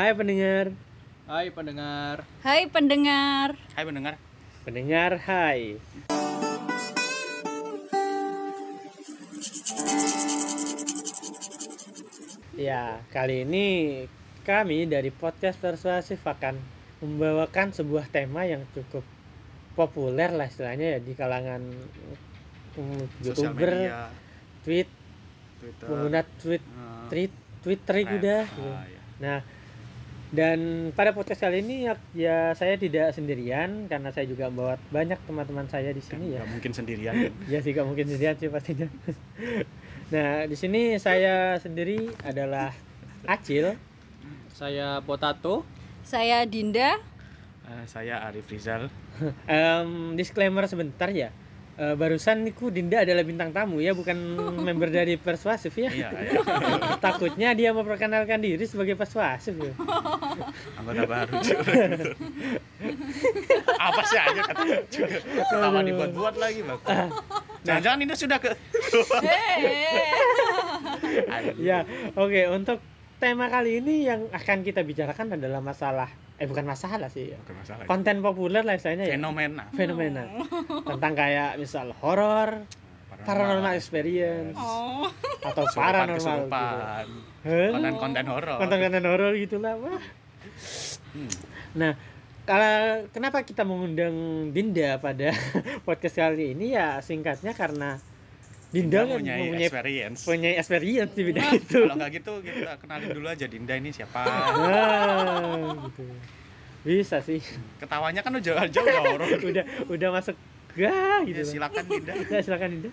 Hai pendengar. Hai pendengar. Hai pendengar. Hai pendengar. Pendengar, hai. Ya, kali ini kami dari podcast Persuasif akan membawakan sebuah tema yang cukup populer lah istilahnya ya di kalangan youtuber, media, tweet, Twitter. pengguna tweet, eh, tweet, twitter itu thread. udah. Ah, gitu. iya. Nah, dan pada podcast kali ini ya, ya saya tidak sendirian karena saya juga membawa banyak teman-teman saya di sini ya. Nggak mungkin sendirian. Ya sih gak mungkin sendirian sih pastinya. nah, di sini saya sendiri adalah Acil. Saya Potato. Saya Dinda. Eh, saya Arif Rizal. Em, disclaimer sebentar ya. Eh, barusan niku Dinda adalah bintang tamu ya, bukan member dari Persuasif ya. Iya, iya. Takutnya dia memperkenalkan diri sebagai Persuasif ya. Anggota baru. Apa sih aja kata Ketawa dibuat-buat lagi, Bang. Jangan-jangan ini sudah ke Ya, oke untuk tema kali ini yang akan kita bicarakan adalah masalah eh bukan masalah sih ya. Bukan masalah. Konten populer lah istilahnya ya. Fenomena. Fenomena. Tentang kayak misal horor, paranormal experience Oh. atau Kesurupan, paranormal kesurupan. gitu. Konten-konten horor. Konten-konten horor gitulah, Wah. Hmm. Nah, kalau kenapa kita mengundang Dinda pada podcast kali ini ya singkatnya karena Dinda kan punya mempunyai experience. punya experience di bidang itu. Kalau nggak gitu kita kenalin dulu aja Dinda ini siapa. Nah, gitu. Bisa sih. Ketawanya kan udah jauh nggak horor. Udah udah masuk gah gitu. Ya, lah. silakan Dinda. Ya, silakan Dinda.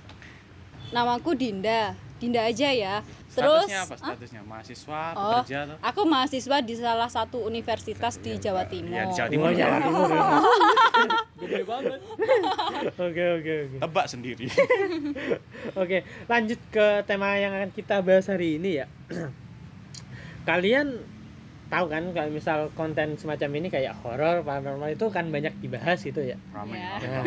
Namaku Dinda. Dinda aja ya. Terus statusnya apa statusnya? Mahasiswa, Oh, pekerja atau? aku mahasiswa di salah satu universitas di Jawa Timur. Iya, di Jawa Oh, Timur. Jawa Timur. ya. Gede banget. Oke, oke, oke. Tebak sendiri. Oke, lanjut ke tema yang akan kita bahas hari ini ya. Kalian tahu kan kalau misal konten semacam ini kayak horor, paranormal itu kan banyak dibahas gitu ya. Ramai. Ya. Nah,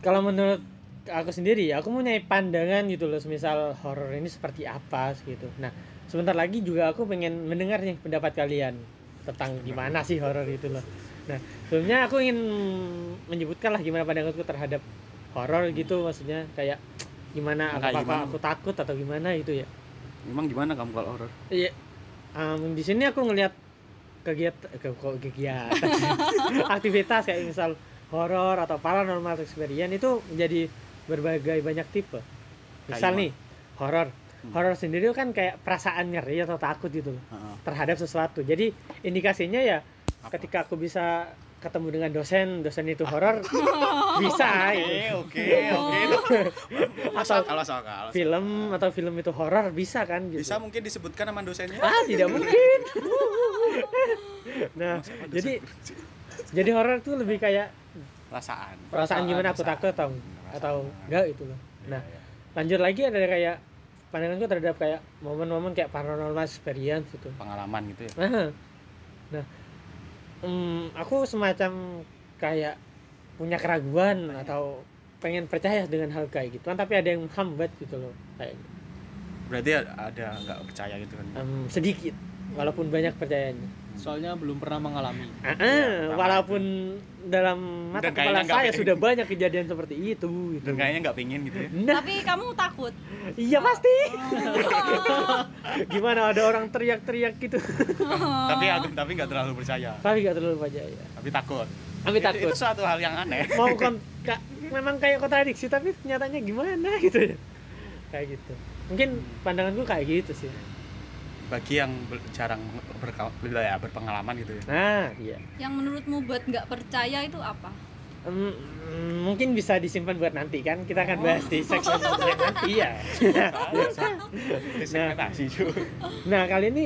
kalau menurut aku sendiri aku punya pandangan gitu loh, misal horor ini seperti apa gitu. Nah, sebentar lagi juga aku pengen mendengar nih pendapat kalian tentang gimana sih horor itu loh. Nah, sebelumnya aku ingin menyebutkan lah gimana pandanganku terhadap horor gitu, maksudnya kayak gimana Kayak apakah gimana? aku takut atau gimana itu ya. Memang gimana kamu kalau horor? Iya. em, di sini aku ngelihat kegiatan ke, kegiatan aktivitas kayak misal horor atau paranormal experience itu menjadi berbagai banyak tipe. Misal Kayak nih horor. Horor sendiri kan kayak perasaan ngeri atau takut gitu loh Heeh. terhadap sesuatu. Jadi indikasinya ya Apa? ketika aku bisa ketemu dengan dosen, dosen itu horor bisa Oke, gitu. oke, oke. itu. Atau film atau film itu horor bisa kan gitu. bisa mungkin disebutkan nama dosennya. Ah, tidak mungkin. nah, jadi jadi horor tuh lebih kayak perasaan. perasaan gimana aku takut atau. Atau enggak itu loh. Nah, lanjut lagi ada kayak pandanganku terhadap kayak momen-momen kayak paranormal experience gitu. pengalaman gitu ya. Nah, nah, hmm, aku semacam kayak punya keraguan atau pengen percaya dengan hal kayak gitu, tapi ada yang hambat gitu loh, kayak Berarti ada nggak percaya gitu kan? em, sedikit, walaupun banyak percayanya. Soalnya belum pernah mengalami. Iya, ah, pertama walaupun dalam mata Dan kepala nggak saya pengen. sudah banyak kejadian seperti itu gitu. Dan kayaknya nggak pingin gitu ya. Nah, Tapi kamu takut? iya pasti. Gimana ada orang teriak-teriak gitu. tapi aku tapi nggak terlalu percaya. Tapi gak terlalu percaya. Tapi takut. Tapi Itu- takut. Itu suatu hal yang aneh. Mau kon ka- memang kayak kontradiksi tapi nyatanya gimana gitu ya. Kayak gitu. Mungkin pandanganku kayak gitu sih. Bagi yang jarang berka- ya, berpengalaman gitu ya. Nah, iya. Yang menurutmu buat nggak percaya itu apa? Mm, mungkin bisa disimpan buat nanti kan kita akan bahas di segmen nanti ya. Juga. Nah kali ini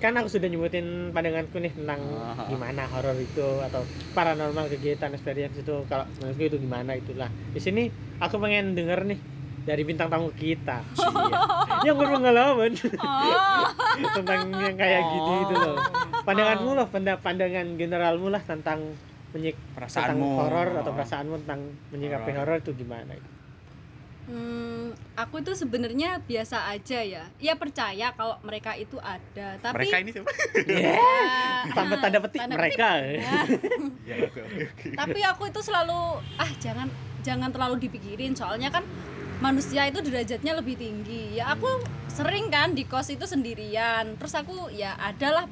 kan aku sudah nyebutin pandanganku nih tentang gimana horor itu atau paranormal kegiatan experience itu kalau menurutku itu gimana itulah di sini aku pengen denger nih dari bintang tamu kita yang berpengalaman Oh. tentang yang kayak gini itu loh pandanganmu loh panda- pandangan generalmu lah tentang menyik tentang Perasaanmu. horor atau perasaanmu tentang menyikapi Horor. horor itu gimana Hmm, aku itu sebenarnya biasa aja ya. Ya percaya kalau mereka itu ada, tapi Mereka ini siapa? ya, Tanpa tanda petik tanda mereka. Ya, Ya, oke. tapi aku itu selalu ah jangan jangan terlalu dipikirin soalnya kan manusia itu derajatnya lebih tinggi. Ya aku sering kan di kos itu sendirian. Terus aku ya adalah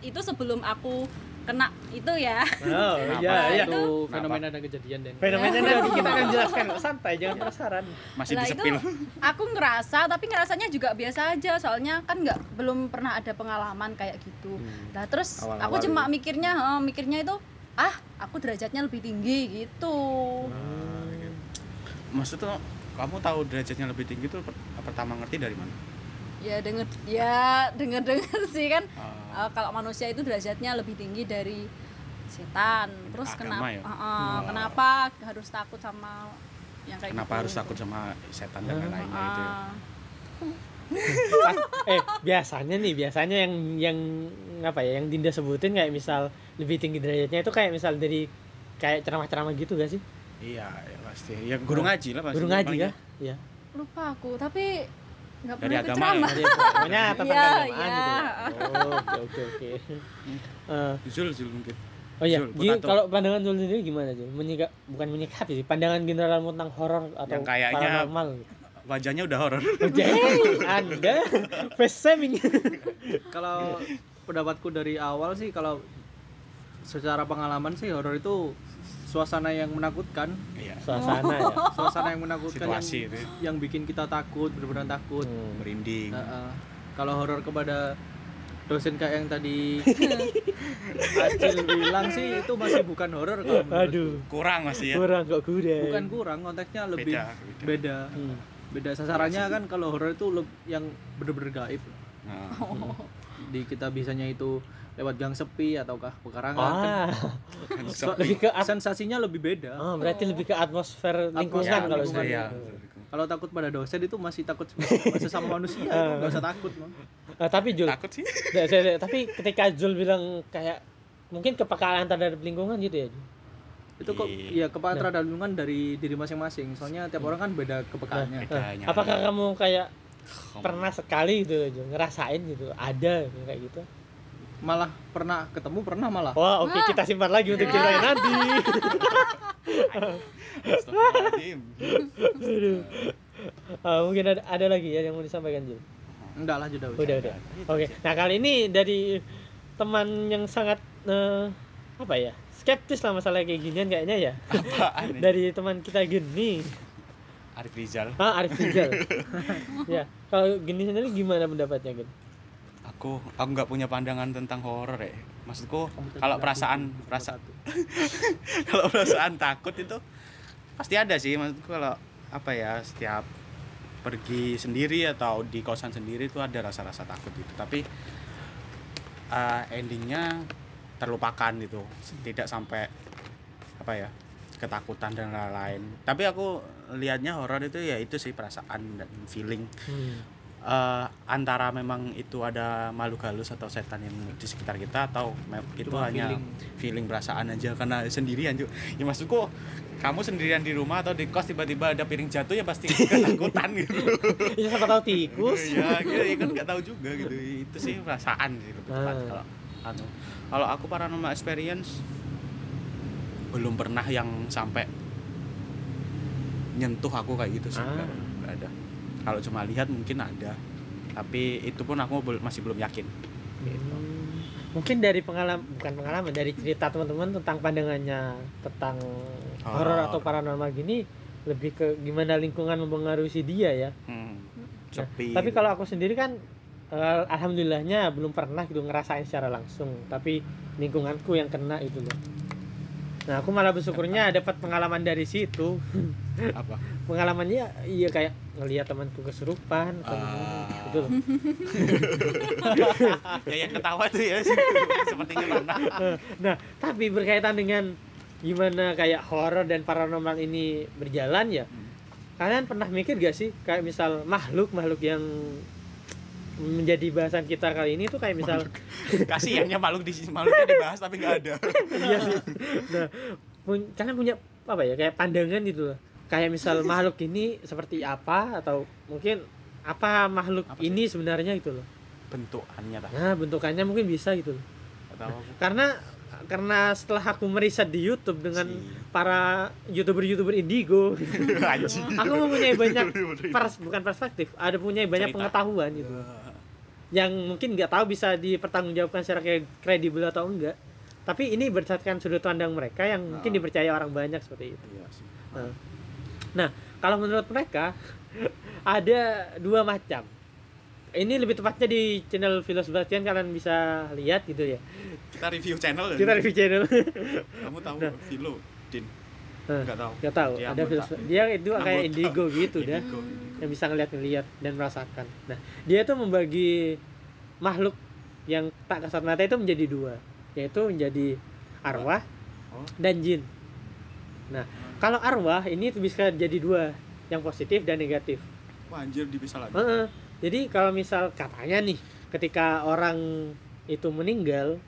itu sebelum aku kena itu ya. Oh, iya, iya. itu fenomena dan kejadian dan Fenomena nanti kita akan jelaskan santai, jangan penasaran. Masih Lah, disepil. itu aku ngerasa tapi ngerasanya juga biasa aja soalnya kan nggak belum pernah ada pengalaman kayak gitu nah terus Awal-awal aku cuma mikirnya eh, mikirnya itu ah aku derajatnya lebih tinggi gitu Maksudnya kamu tahu derajatnya lebih tinggi per- pertama ngerti dari mana? ya denger ya denger denger sih kan Ah. eh, kalau manusia itu derajatnya lebih tinggi dari setan terus Agama kenapa ya? eh, eh, kenapa harus takut sama yang kayak Kenapa gitu harus takut sama setan dan lain-lainnya itu? ya? Pas- eh biasanya nih biasanya yang yang apa ya yang Dinda sebutin kayak misal lebih tinggi derajatnya itu kayak misal dari kayak ceramah-ceramah gitu gak sih Iya, ya pasti. Ya guru ngaji lah pasti. guru ngaji ya lupa aku tapi nggak pernah ikut ya? ceramah. Jadi, pokoknya tentang Iya, keagamaan iya. gitu ya oh, oke oke oke Eh, Zul, Zul mungkin. oh iya potato. kalau pandangan Zul sendiri gimana Zul menyikap bukan menyikapi sih pandangan general tentang horor atau Yang kayaknya- paranormal gitu. Wajahnya udah horor. Jadi anda face shaming kalau pendapatku dari awal sih kalau secara pengalaman sih horor itu suasana yang menakutkan Iya. suasana ya suasana yang menakutkan Situasi yang, itu. yang bikin kita takut benar-benar takut Hmm. Merinding. Heeh. kalau horor kepada dosen kayak yang tadi Acil bilang sih itu masih bukan horor kalau menurutku. aduh Kurang masih ya. kurang kok kuda bukan kurang konteksnya lebih Beda, beda beda. Hmm. beda, sasarannya kan kalau horor itu yang bener-bener gaib Nah, di kita bisanya itu lewat gang sepi ataukah pekarangan kan? Ah. Kan su- lebih ke at- sensasinya lebih beda. Oh, berarti lebih ke atmosfer lingkungan Atmosfer kalau lingkungan, saya. Iya. kalau takut pada dosen itu masih takut sama sesama manusia nggak usah takut Mang. Ah, tapi Jul Takut sih. Saya- saya- tapi ketika Jul bilang kayak mungkin kepekaan terhadap lingkungan gitu ya Jul? itu kok Iya. ya kepekaan terhadap lingkungan dari diri masing-masing. Soalnya tiap orang kan beda kepekaannya Nah, apakah kamu kayak pernah sekali gitu Jul ngerasain gitu ada gitu, kayak gitu malah pernah ketemu pernah malah. Wah oke kita simpan lagi untuk cerita yang nanti. Astagfirullahaladzim. Ah, mungkin ada, ada lagi ya yang mau disampaikan Jul? Enggak lah sudah udah udah oke nah kali ini dari teman yang sangat eh, apa ya skeptis lah masalah kayak ginian kayaknya ya. Apaan dari teman kita gini Arif Rizal. ah Arif Rizal. Ya kalau gini sendiri gimana pendapatnya Gen? Aku aku nggak punya pandangan tentang horor ya. Maksudku Kamu tadi kalau perasaan satu. kalau perasaan takut itu pasti ada sih maksudku kalau apa ya setiap pergi sendiri atau di kosan sendiri itu ada rasa-rasa takut itu tapi eh, endingnya terlupakan gitu tidak sampai apa ya ketakutan dan lain-lain tapi aku lihatnya horor itu ya itu sih perasaan dan feeling Hmm. Eh, antara memang itu ada makhluk halus atau setan yang di sekitar kita atau itu Cuma hanya feeling. feeling perasaan aja karena sendirian juga ya maksudku kamu sendirian di rumah atau di kos tiba-tiba ada piring jatuh ya pasti ketakutan gitu Ya siapa tahu tikus. ya gitu ya kan nggak tahu juga gitu itu sih perasaan sih lebih tepat Ah. kalau anu kalau aku paranormal experience belum pernah yang sampai nyentuh aku kayak gitu sih Ah. nggak ada kalau cuma lihat mungkin ada tapi itu pun aku masih belum yakin gitu. Hmm. Mungkin dari pengalaman bukan pengalaman dari cerita teman-teman tentang pandangannya tentang horor atau paranormal gini lebih ke gimana lingkungan mempengaruhi dia ya. Hmm, Nah, tapi kalau aku sendiri kan eh, alhamdulillahnya belum pernah gitu ngerasain secara langsung, tapi lingkunganku yang kena itu loh. Nah, aku malah bersyukurnya dapat pengalaman dari situ. apa Pengalamannya iya kayak ngelihat temanku kesurupan atau Ah. gitu loh. ya yang ketawa tuh ya sepertinya pernah nah, tapi berkaitan dengan gimana kayak horor dan paranormal ini berjalan ya. Kalian pernah mikir gak sih kayak misal makhluk-makhluk yang menjadi bahasan kita kali ini tuh kayak misal kasihannya makhluk di makhluknya dibahas tapi nggak ada iya sih. Nah, pun, kalian punya apa ya kayak pandangan gitu loh. Kayak misal makhluk ini seperti apa atau mungkin apa makhluk Apa sih? ini sebenarnya gitu loh. Bentukannya tak nah bentukannya mungkin bisa gitu loh. Atau karena karena setelah aku meriset di YouTube dengan Si. para youtuber-youtuber indigo. Aku mempunyai banyak pers bukan perspektif ada punya banyak Cerita. pengetahuan gitu. Yang mungkin nggak tahu bisa dipertanggungjawabkan secara kre- kredibel atau enggak. Tapi ini berdasarkan sudut pandang mereka yang mungkin Ah. dipercaya orang banyak seperti itu. Iya sih. Nah, nah kalau menurut mereka ada dua macam ini lebih tepatnya di channel Philo Sebastian kalian bisa lihat gitu ya kita review channel ya? kita review channel kamu tahu Nah. Vilo din Nah, nggak tahu nggak tahu Dia ada. Philo dia itu kayak Anggota. indigo gitu dah Indigo. yang bisa ngeliat-ngeliat dan merasakan. Nah, dia tuh membagi makhluk yang tak kasat mata itu menjadi dua, yaitu menjadi arwah Oh. dan jin. Nah, kalau arwah ini bisa jadi dua, yang positif dan negatif. wah anjir dipisah lagi Heeh. Jadi kalau misal katanya nih, ketika orang itu meninggal,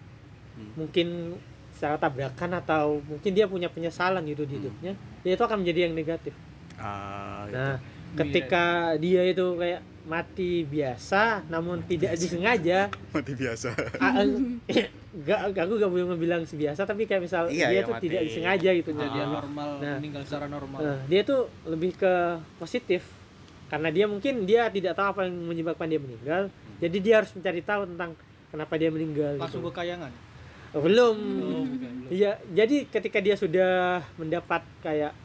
Hmm. mungkin secara tabrakan atau mungkin dia punya penyesalan gitu di Hmm. hidupnya, dia itu akan menjadi yang negatif. Ah, Nah, Iya. ketika dia itu kayak mati biasa namun tidak disengaja itu. mati biasa eh, gak, aku gak boleh bilang biasa tapi kayak misal Iya, dia iya, tuh mati. tidak disengaja gitu jadi jadi dia normal Nah. meninggal secara normal Nah, dia tuh lebih ke positif karena dia mungkin dia tidak tahu apa yang menyebabkan dia meninggal jadi dia harus mencari tahu tentang kenapa dia meninggal langsung gitu. ke kayangan Oh, belum Oh, belum. Iya, jadi ketika dia sudah mendapat kayak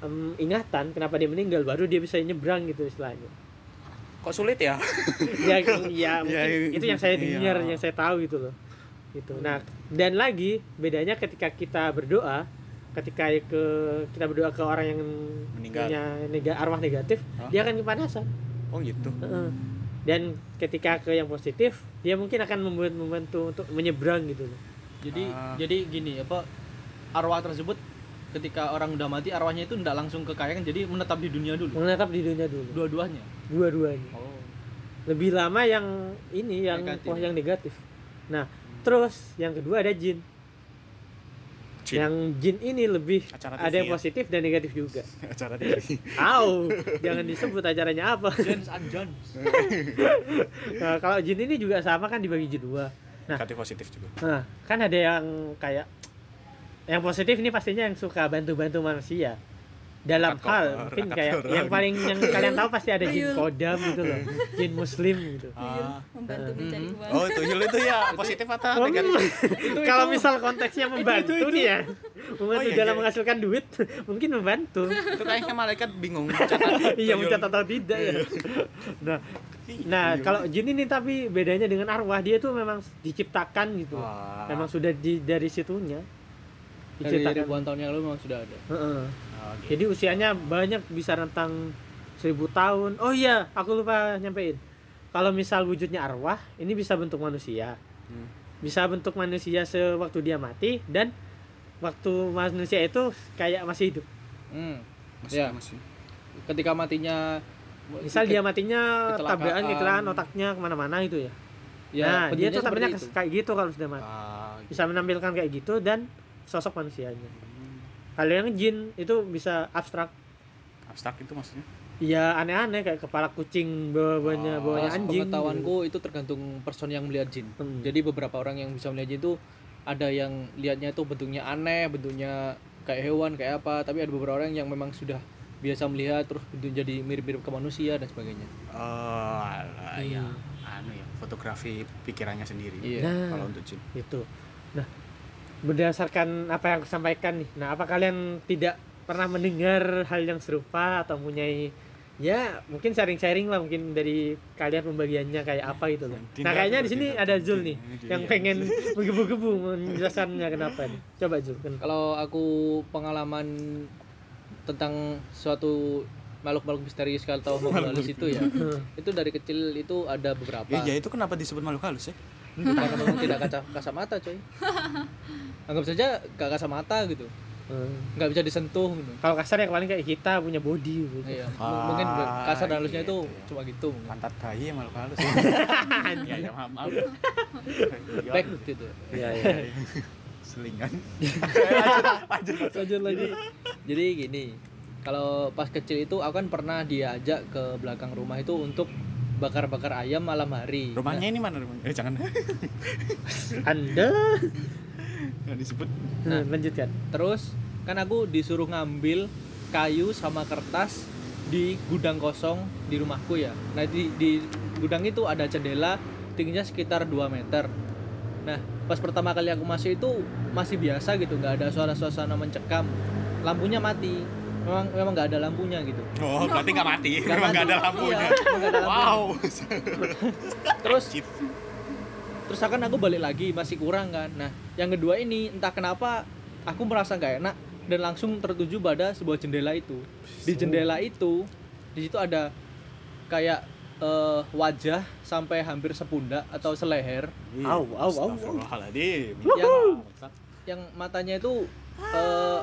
em, ingatan kenapa dia meninggal, baru dia bisa nyebrang gitu istilahnya. kok sulit ya ya, ya mungkin iya. itu yang saya dengar, Iya. yang saya tahu gitu loh. Gitu. Nah, dan lagi bedanya ketika kita berdoa, ketika ke kita berdoa ke orang yang Meninggal. punya nega, arwah negatif, Hah? dia akan kepanasan. oh gitu Heeh. Dan ketika ke yang positif, dia mungkin akan membuat membantu untuk menyeberang gitu loh. jadi Ah. jadi gini apa arwah tersebut ketika orang udah mati arwahnya itu tidak langsung ke kayangan jadi menetap di dunia dulu Menetap di dunia dulu. dua-duanya Dua-duanya. oh lebih lama yang ini yang Negatif. oh, yang negatif. Nah, terus yang kedua ada jin. Jin. Yang jin ini lebih Acara ada yang ya? positif dan negatif juga. acara TV Au, jangan disebut acaranya apa. Jones and Jones Nah, kalau jin ini juga sama kan dibagi jadi dua. Nah, negatif positif juga nah, kan ada yang kayak yang positif ini pastinya yang suka bantu-bantu manusia. Dalam Angkat hal kotor, mungkin kayak orang. yang paling yang kalian tahu pasti ada jin Tuyul. kodam gitu loh. Jin muslim gitu. ah. membantu mencari Mhm. uang oh itu Yul itu ya positif atau Oh, negatif kalau misal konteksnya membantu nih ya membantu Oh, iya, dalam iya. menghasilkan duit mungkin membantu itu kayaknya malaikat bingung iya tuyul. mencatat atau tidak ya nah nah Tuyul. kalau jin ini tapi bedanya dengan arwah dia tuh memang diciptakan gitu Wah. memang sudah di dari situnya dari diciptakan ribuan tahun yang lalu memang sudah ada Heeh. Gitu. jadi usianya banyak bisa rentang seribu tahun oh iya aku lupa nyampein kalau misal wujudnya arwah ini bisa bentuk manusia Hmm. bisa bentuk manusia sewaktu dia mati dan waktu manusia itu kayak masih hidup hmm. Masih- Ya. masih. ketika matinya misal dia matinya Kecelakaan. tabrakan kecelakaan otaknya ke mana-mana itu ya, ya nah dia tuh tampilnya itu. kayak gitu kalau sudah mati Ah, gitu. bisa menampilkan kayak gitu dan sosok manusianya Kalau yang jin itu bisa abstrak abstrak itu maksudnya ya aneh-aneh kayak kepala kucing bawahnya Oh. bawahnya Pas anjing pengetahuanku itu tergantung person yang melihat jin Hmm. jadi beberapa orang yang bisa melihat jin itu ada yang lihatnya itu bentuknya aneh bentuknya kayak hewan kayak apa tapi ada beberapa orang yang memang sudah biasa melihat terus bentuk jadi mirip-mirip ke manusia dan sebagainya oh alah, ya Hmm. anu ya fotografi pikirannya sendiri Iya. Nah. kalau untuk jin itu nah berdasarkan apa yang aku sampaikan nih. Nah apa kalian tidak pernah mendengar hal yang serupa atau mempunyai ya mungkin sharing-sharing lah mungkin dari kalian pembagiannya kayak apa gitu loh Tidak, nah kayaknya di sini ada Zul nih yang pengen menggebu-gebu menjelaskannya kenapa nih. Coba Zul ken- kalau aku pengalaman tentang suatu makhluk-makhluk misterius atau makhluk halus itu ya itu dari kecil itu ada beberapa. Ya, ya itu kenapa disebut makhluk halus ya karena memang tidak kaca mata coy. Anggap saja gak kasat mata gitu. Hmm. nggak bisa disentuh gitu. Kalau kasar ya paling kayak kita punya body gitu. iya. Ah, mungkin kasar dan halusnya gitu itu ya. cuma gitu. Mungkin. pantat bayi ya makhluk halus ya ya maaf maaf. Back gitu. Iya, iya. selingan. Lanjut lagi. Jadi gini kalau pas kecil itu aku kan pernah diajak ke belakang rumah itu untuk bakar-bakar ayam malam hari Rumahnya ini mana rumahnya? Eh jangan. anda Nggak disebut. nah, lanjutkan Terus kan aku disuruh ngambil kayu sama kertas di gudang kosong di rumahku ya. Nah di, di gudang itu ada jendela tingginya sekitar 2 meter. Nah pas pertama kali aku masuk itu masih biasa gitu, nggak ada suara-suasana mencekam. Lampunya mati. Memang memang nggak ada lampunya gitu. Oh, berarti nggak mati. Memang nggak ada lampunya. Iya, memang nggak ada lampunya. Wow. Terus terus akan aku balik lagi masih kurang kan. Nah yang kedua ini entah kenapa aku merasa nggak enak dan langsung tertuju pada sebuah jendela itu. Di jendela itu di situ ada kayak eh, wajah sampai hampir sepundak atau seleher Au, au, au, yang yang matanya itu eh,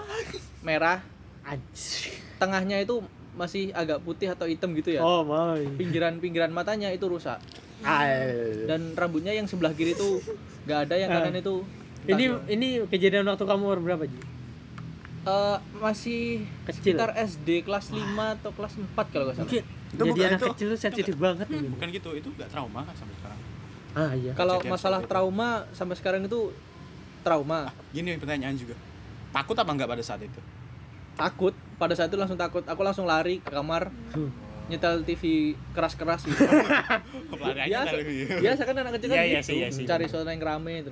merah, Anjir. tengahnya itu masih agak putih atau hitam gitu ya. oh my Pinggiran-pinggiran matanya itu rusak Al. dan rambutnya yang sebelah kiri itu nggak ada, yang Ah. kanan itu ini ini kejadian waktu kamu umur berapa Ji? Eh, masih Kecil. sekitar SD kelas 5 atau kelas 4 kalau nggak salah. mungkin Itu jadi anak itu- kecil tuh sensitif banget mungkin. Bukan gitu, itu nggak trauma kan sampai sekarang. ah iya Kalau masalah seperti itu. trauma sampai sekarang itu trauma. Gini pertanyaan juga. Takut apa nggak pada saat itu? Takut, pada saat itu langsung takut. Aku langsung lari ke kamar, Hmm. nyetel TV keras-keras gitu. Biasa, ya. biasa kan anak kecil kan Iya, iya gitu, sih, iya sih. cari suasana yang rame gitu.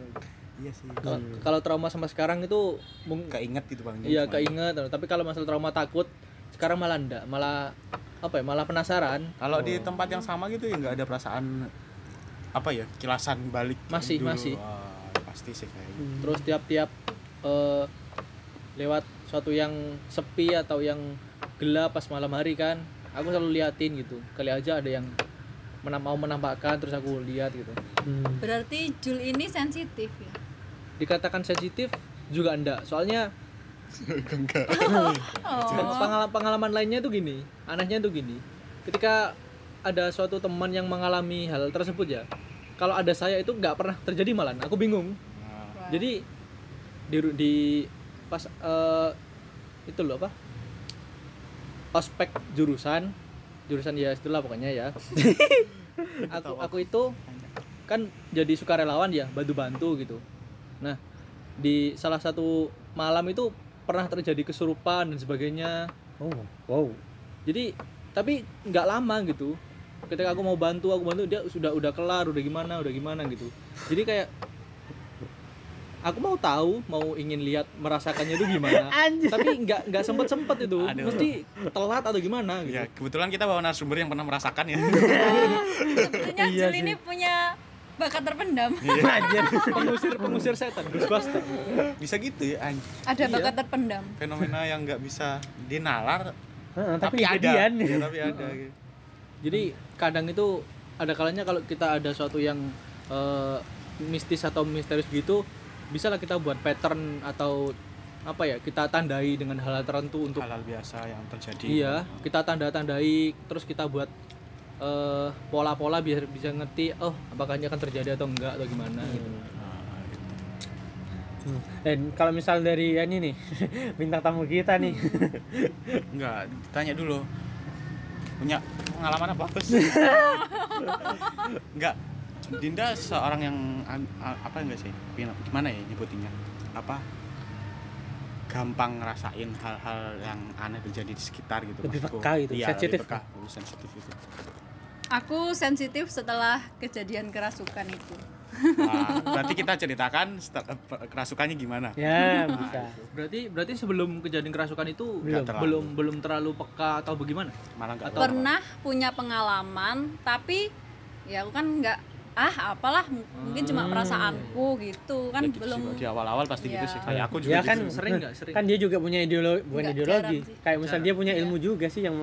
Iya sih. Kalau Hmm. kalau trauma sampai sekarang itu mung- Keinget gitu bang. iya keinget, tapi kalau masalah trauma takut sekarang malah enggak, malah apa ya, malah penasaran. Kalau di tempat yang sama gitu ya nggak ada perasaan apa ya kilasan balik Masih, dulu. masih. Wah, pasti sih kayak gitu. Hmm. terus tiap-tiap eh, lewat suatu yang sepi atau yang gelap pas malam hari kan aku selalu liatin gitu kali aja ada yang menam- mau menampakkan terus aku lihat gitu Hmm. Berarti Jul ini sensitif ya. dikatakan sensitif juga enggak soalnya Oh. pengalaman pengalaman lainnya tuh gini anehnya tuh gini ketika ada suatu teman yang mengalami hal tersebut ya kalau ada saya itu nggak pernah terjadi malah aku bingung Nah, jadi di di pas eh, itu loh apa? Ospek jurusan jurusan ya itulah pokoknya ya. Aku aku itu kan jadi sukarelawan ya bantu bantu gitu. Nah di salah satu malam itu pernah terjadi kesurupan dan sebagainya. Oh wow. Jadi tapi nggak lama gitu. Ketika aku mau bantu aku bantu dia sudah udah kelar udah gimana udah gimana gitu. Jadi kayak aku mau tahu mau ingin lihat merasakannya itu gimana Anjir. tapi nggak nggak sempet sempet itu Aduh. mesti telat atau gimana gitu Ya kebetulan kita bawa narasumber yang pernah merasakan ya. Tentunya Iya Jul ini punya bakat terpendam. Anjir. pengusir pengusir setan Ghostbuster bisa gitu ya anj- Ada Iya. bakat terpendam. fenomena yang nggak bisa dinalar Heeh, tapi, tapi, ada. Ya, tapi ada. gitu. jadi kadang itu ada kalanya kalau kita ada suatu yang eh, mistis atau misterius gitu bisa lah kita buat pattern atau apa ya kita tandai dengan hal-hal tertentu untuk Hal-hal biasa yang terjadi. Iya, kita tanda-tandai terus kita buat eh, pola-pola biar bisa ngerti oh apakah ini akan terjadi atau enggak atau gimana gitu. Nah, gitu. Hmm. Dan kalau misal dari ini nih bintang tamu kita nih. Enggak, tanya dulu. Punya pengalaman apa, Bos? Enggak. Dinda seorang yang apa enggak sih? Gimana- Gimana ya nyebutinnya? Apa? Gampang ngerasain hal-hal yang aneh terjadi di sekitar gitu. Lebih maksudku. peka gitu, Iya, sensitif. lebih peka, lebih sensitif itu. Aku sensitif setelah kejadian kerasukan itu. Nah, berarti kita ceritakan eh, kerasukannya gimana? ya, Nah, bisa. itu. Berarti berarti sebelum kejadian kerasukan itu Belum. terlalu. belum belum terlalu peka atau bagaimana? Malah enggak Atau- Pernah punya pengalaman, tapi ya aku kan nggak ah apalah mungkin cuma Hmm. perasaanku gitu kan Ya gitu belum sih, di awal-awal pasti gitu Iya. sih. Kayak aku juga ya gitu. kan Sering nggak? Sering. kan dia juga punya ideologi bukan Nggak, ideologi kayak misal Jarang. dia punya ilmu juga sih yang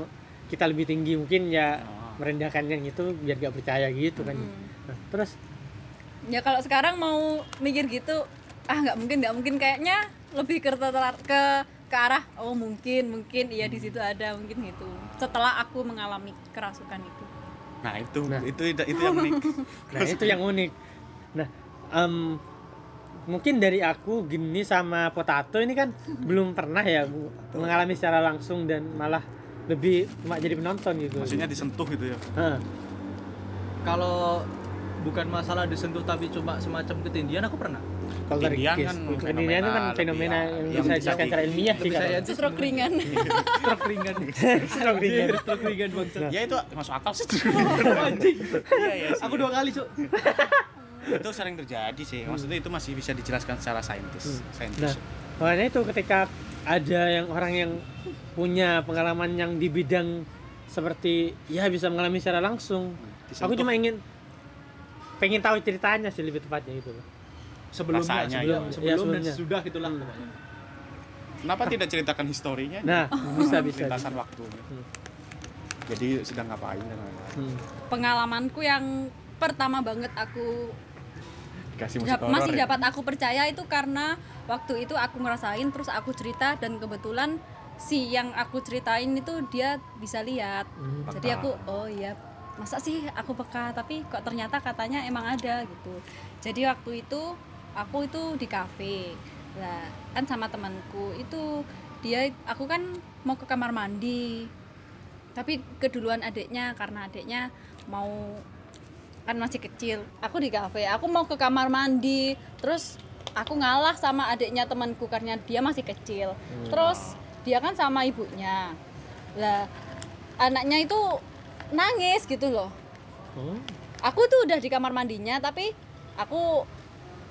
kita lebih tinggi mungkin ya Oh. merendahkan yang itu biar gak percaya gitu kan Hmm. nah, terus ya kalau sekarang mau mikir gitu ah nggak mungkin nggak mungkin kayaknya lebih ke ke ke arah oh mungkin mungkin iya di situ ada mungkin gitu setelah aku mengalami kerasukan itu Nah, itu Nah. itu itu yang unik. nah itu yang unik nah em, mungkin dari aku gini sama potato ini kan belum pernah ya bu- mengalami secara langsung dan malah lebih cuma jadi penonton gitu. maksudnya disentuh gitu ya Hah. kalau bukan masalah disentuh tapi cuma semacam ketindihan aku pernah Kalau dari kan ketindihan itu kan fenomena lebih, yang yang bisa dijelaskan di- secara ilmiah sih kan. saya stroke ringan stroke ringan Stroke ringan. stroke ringan bangsa ya itu masuk akal sih anjing iya iya aku dua kali cuk itu sering terjadi sih maksudnya itu masih bisa dijelaskan secara saintis Nah, saintis makanya itu ketika ada yang orang yang punya pengalaman yang di bidang seperti ya bisa mengalami secara langsung. Disentuh. Aku cuma ingin pengen tahu ceritanya sih lebih tepatnya itu. Sebelumnya Rasanya, sebelum, iya. sebelum Iya, dan sebelumnya. sesudah gitulah pokoknya kenapa tidak ceritakan historinya Nah, bisa bisa. lintasan waktunya Hmm. jadi sedang ngapain dan lain-lain Hmm. pengalamanku yang pertama banget aku dikasih musik masih ya? dapat aku percaya itu karena waktu itu aku ngerasain terus aku cerita dan kebetulan si yang aku ceritain itu dia bisa lihat Hmm. jadi aku oh iya masa sih aku peka tapi kok ternyata katanya emang ada gitu jadi waktu itu aku itu di kafe. Lah kan sama temanku itu dia aku kan mau ke kamar mandi. Tapi keduluan adiknya karena adiknya mau kan masih kecil. Aku di kafe aku mau ke kamar mandi. Terus aku ngalah sama adiknya temanku karena dia masih kecil. Terus dia kan sama ibunya. Lah anaknya itu nangis gitu loh. Oh. aku tuh udah di kamar mandinya tapi aku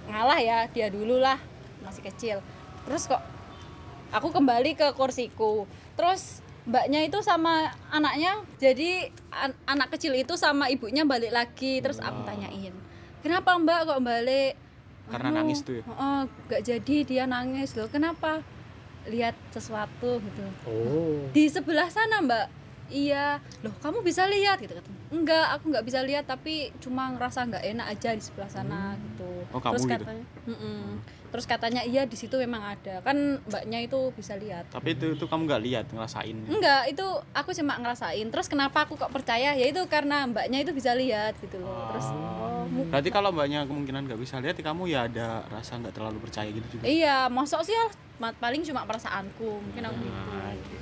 ngalah ya dia dulu lah masih kecil. Terus kok aku kembali ke kursiku. Terus mbaknya itu sama anaknya jadi an- anak kecil itu sama ibunya balik lagi. Terus aku tanyain kenapa mbak kok balik? Karena Anu, nangis tuh ya? "Heeh, nggak jadi dia nangis. Loh kenapa? Lihat sesuatu gitu. Oh. di sebelah sana mbak. Iya. Loh kamu bisa lihat? Gitu enggak aku nggak bisa lihat tapi cuma ngerasa nggak enak aja di sebelah sana gitu Oh, kamu terus gitu? katanya "Mm-mm." terus katanya iya di situ memang ada. Kan mbaknya itu bisa lihat. Tapi itu itu kamu nggak lihat ngerasain? Enggak itu aku cuma ngerasain. Terus kenapa aku kok percaya? Ya itu karena mbaknya itu bisa lihat gitu loh. Terus oh. mu- berarti kalau mbaknya kemungkinan nggak bisa lihat kamu ya ada rasa nggak terlalu percaya gitu juga? Iya mosok sih ya, ma- paling cuma perasaanku. Mungkin aku gitu. Nah, gitu.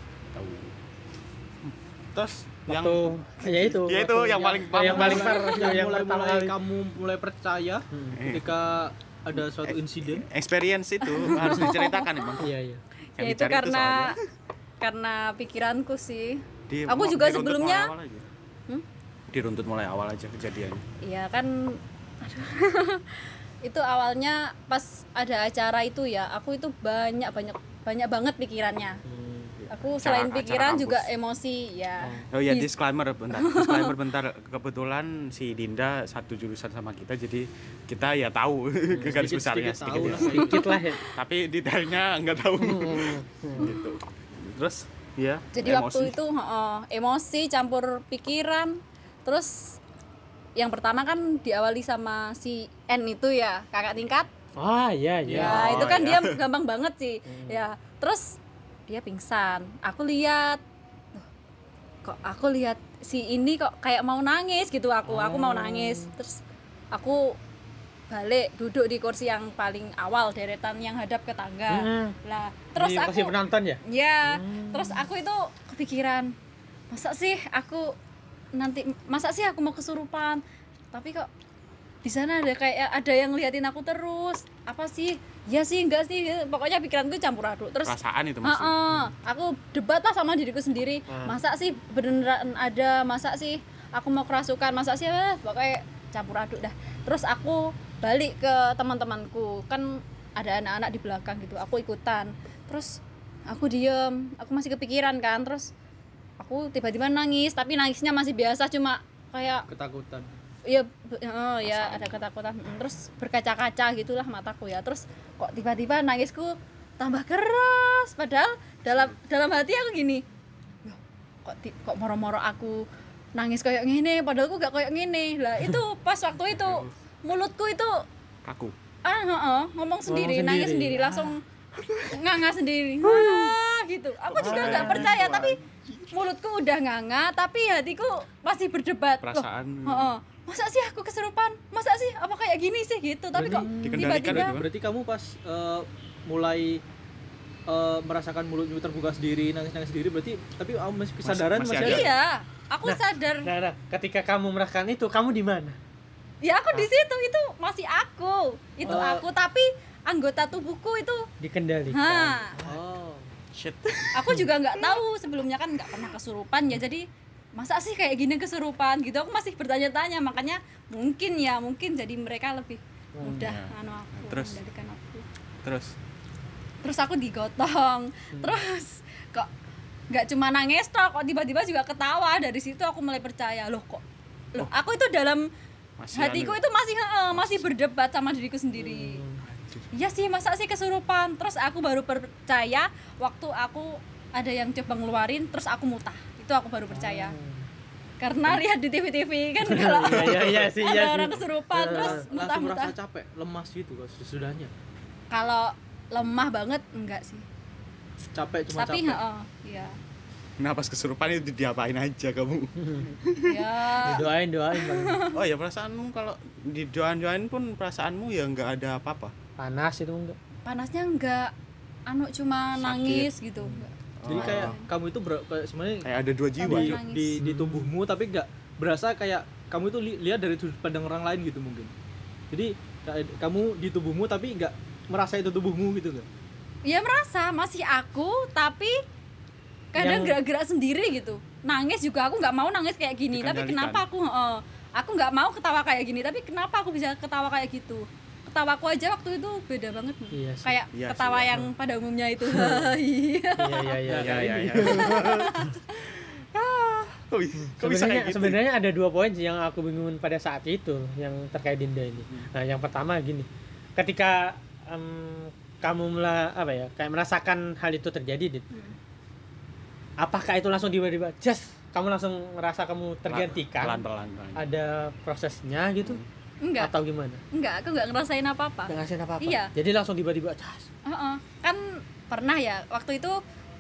terus yang Waktu ya itu. Ya itu waktu yang paling yang paling mulai, par yang, yang mulai mulai kamu mulai percaya Hmm. ketika ada suatu insiden experience itu harus diceritakan emang Iya, iya. Yang ya itu karena soalnya karena pikiranku sih di- aku juga sebelumnya- mulai awal aja. Hmm? diruntut mulai awal aja kejadiannya Iya kan aduh. itu awalnya pas ada acara itu ya aku itu banyak banyak banyak banget pikirannya aku Acara- selain acara pikiran juga kampus. emosi ya Oh ya Di- disclaimer bentar. Disclaimer bentar. Kebetulan si Dinda satu jurusan sama kita jadi kita ya tahu ke garis sedikit- besarnya sedikit sedikit tahu ya. lah. Sedikit lah ya. Tapi detailnya nggak tahu. gitu. Terus ya jadi waktu itu heeh, emosi campur pikiran terus yang pertama kan diawali sama si N itu ya kakak tingkat Ah, iya, iya. ya Oh, itu kan ya. dia gampang banget sih ya terus dia pingsan. Aku lihat. "Loh, kok aku lihat si ini kok kayak mau nangis gitu aku. Aku mau nangis. Terus aku balik duduk di kursi yang paling awal deretan yang hadap ke tangga. Hmm. lah terus Di aku penonton ya? ya terus aku itu kepikiran masa sih aku nanti masa sih aku mau kesurupan? Tapi kok di sana ada kayak ada yang ngeliatin aku terus. Apa sih? Ya sih enggak sih. Pokoknya pikiranku campur aduk. Terus perasaan itu masih. Heeh, aku debat lah sama diriku sendiri. Ah. masa sih beneran ada? Masa sih aku mau kerasukan? Masa sih eh, pokoknya campur aduk dah. Terus aku balik ke teman-temanku. Kan ada anak-anak di belakang gitu. Aku ikutan. Terus aku diem. Aku masih kepikiran kan. Terus aku tiba-tiba nangis. Tapi nangisnya masih biasa. Cuma kayak ketakutan Iya, oh, ya ada ketakutan. Mm, Terus berkaca-kaca gitulah mataku ya. Terus kok tiba-tiba nangisku tambah keras. Padahal dalam dalam hati aku gini, "Loh, kok ti- kok moro-moro aku nangis kayak gini, padahal aku gak kayak gini. Lah itu pas waktu itu mulutku itu Kaku. ah heeh, ngomong sendiri, nangis sendiri. sendiri, langsung nganga sendiri. Wah, gitu. Aku juga nggak percaya tapi mulutku udah nganga tapi hatiku masih berdebat. Loh, Perasaan. Heeh. Masa sih aku kesurupan masa sih? Apa kayak gini sih? Gitu. Tapi kok Dikendalikan tiba-tiba berarti kamu pas eh, mulai eh, merasakan mulutmu terbuka sendiri nangis-nangis sendiri berarti tapi kamu masih kesadaran masih masih, ada. ada iya aku Nah, sadar. Nah, nah, ketika kamu merasakan itu, kamu di mana? ya aku di situ. Itu masih aku. Itu Oh. aku tapi anggota tubuhku itu Dikendalikan. ha. Oh. Shit. aku juga nggak tahu sebelumnya kan nggak pernah kesurupan ya jadi masa sih kayak gini kesurupan? Gitu. Aku masih bertanya-tanya makanya mungkin ya mungkin jadi mereka lebih mudah Ya. anu aku Terus? mengendalikan aku. Terus? Terus aku digotong. Terus kok nggak cuma nangis toh kok tiba-tiba juga ketawa. Dari situ aku mulai percaya loh kok loh aku itu dalam masih hatiku anu. itu masih heeh, masih berdebat sama diriku sendiri. Iya sih masa sih kesurupan? Terus aku baru percaya waktu aku ada yang coba ngeluarin terus aku mutah itu aku baru percaya. Karena lihat di TV TV kan kalau Iya, iya, iya sih, ada iya sih. orang kesurupan terus langsung mutah-mutah merasa capek lemas gitu sesudahnya. Kalau lemah banget enggak sih. Capek cuma tapi capek. heeh iya. Nah pas kesurupan itu diapain aja kamu? ya. Doain doain bang. Oh ya perasaanmu kalau di doain-doain pun perasaanmu ya nggak ada apa-apa. panas itu enggak? Panasnya enggak. Anu cuma Sakit. nangis gitu jadi Oh. kayak kamu itu ber- kayak sebenarnya Kayak ada dua jiwa. di, nangis. di, di tubuhmu tapi nggak berasa kayak kamu itu li- lihat dari sudut pandang orang lain gitu mungkin jadi kayak kamu di tubuhmu tapi nggak merasa itu tubuhmu gitu kan ya merasa masih aku tapi kadang Yang- gerak-gerak sendiri gitu nangis juga aku nggak mau nangis kayak gini tapi kenapa aku heeh, aku nggak mau ketawa kayak gini tapi kenapa aku bisa ketawa kayak gitu ketawaku aja waktu itu beda banget Iya sih. kayak Iya sih, ketawa iya. yang pada umumnya itu iya iya iya iya Ya ya ya. Kok bisa, kok bisa sebenarnya kayak gitu? sebenarnya ada dua poin sih yang aku bingung pada saat itu yang terkait Dinda ini. Nah, yang pertama gini, ketika em, kamu mela, apa ya, kayak merasakan hal itu terjadi, Din. Apakah itu langsung tiba-tiba, just kamu langsung merasa kamu tergantikan? Pelan-pelan. pelan. Ada prosesnya gitu? Enggak Atau gimana? enggak aku nggak ngerasain apa apa Gak ngasih apa-apa. Iya. Jadi langsung tiba-tiba, just. Heeh. kan pernah ya waktu itu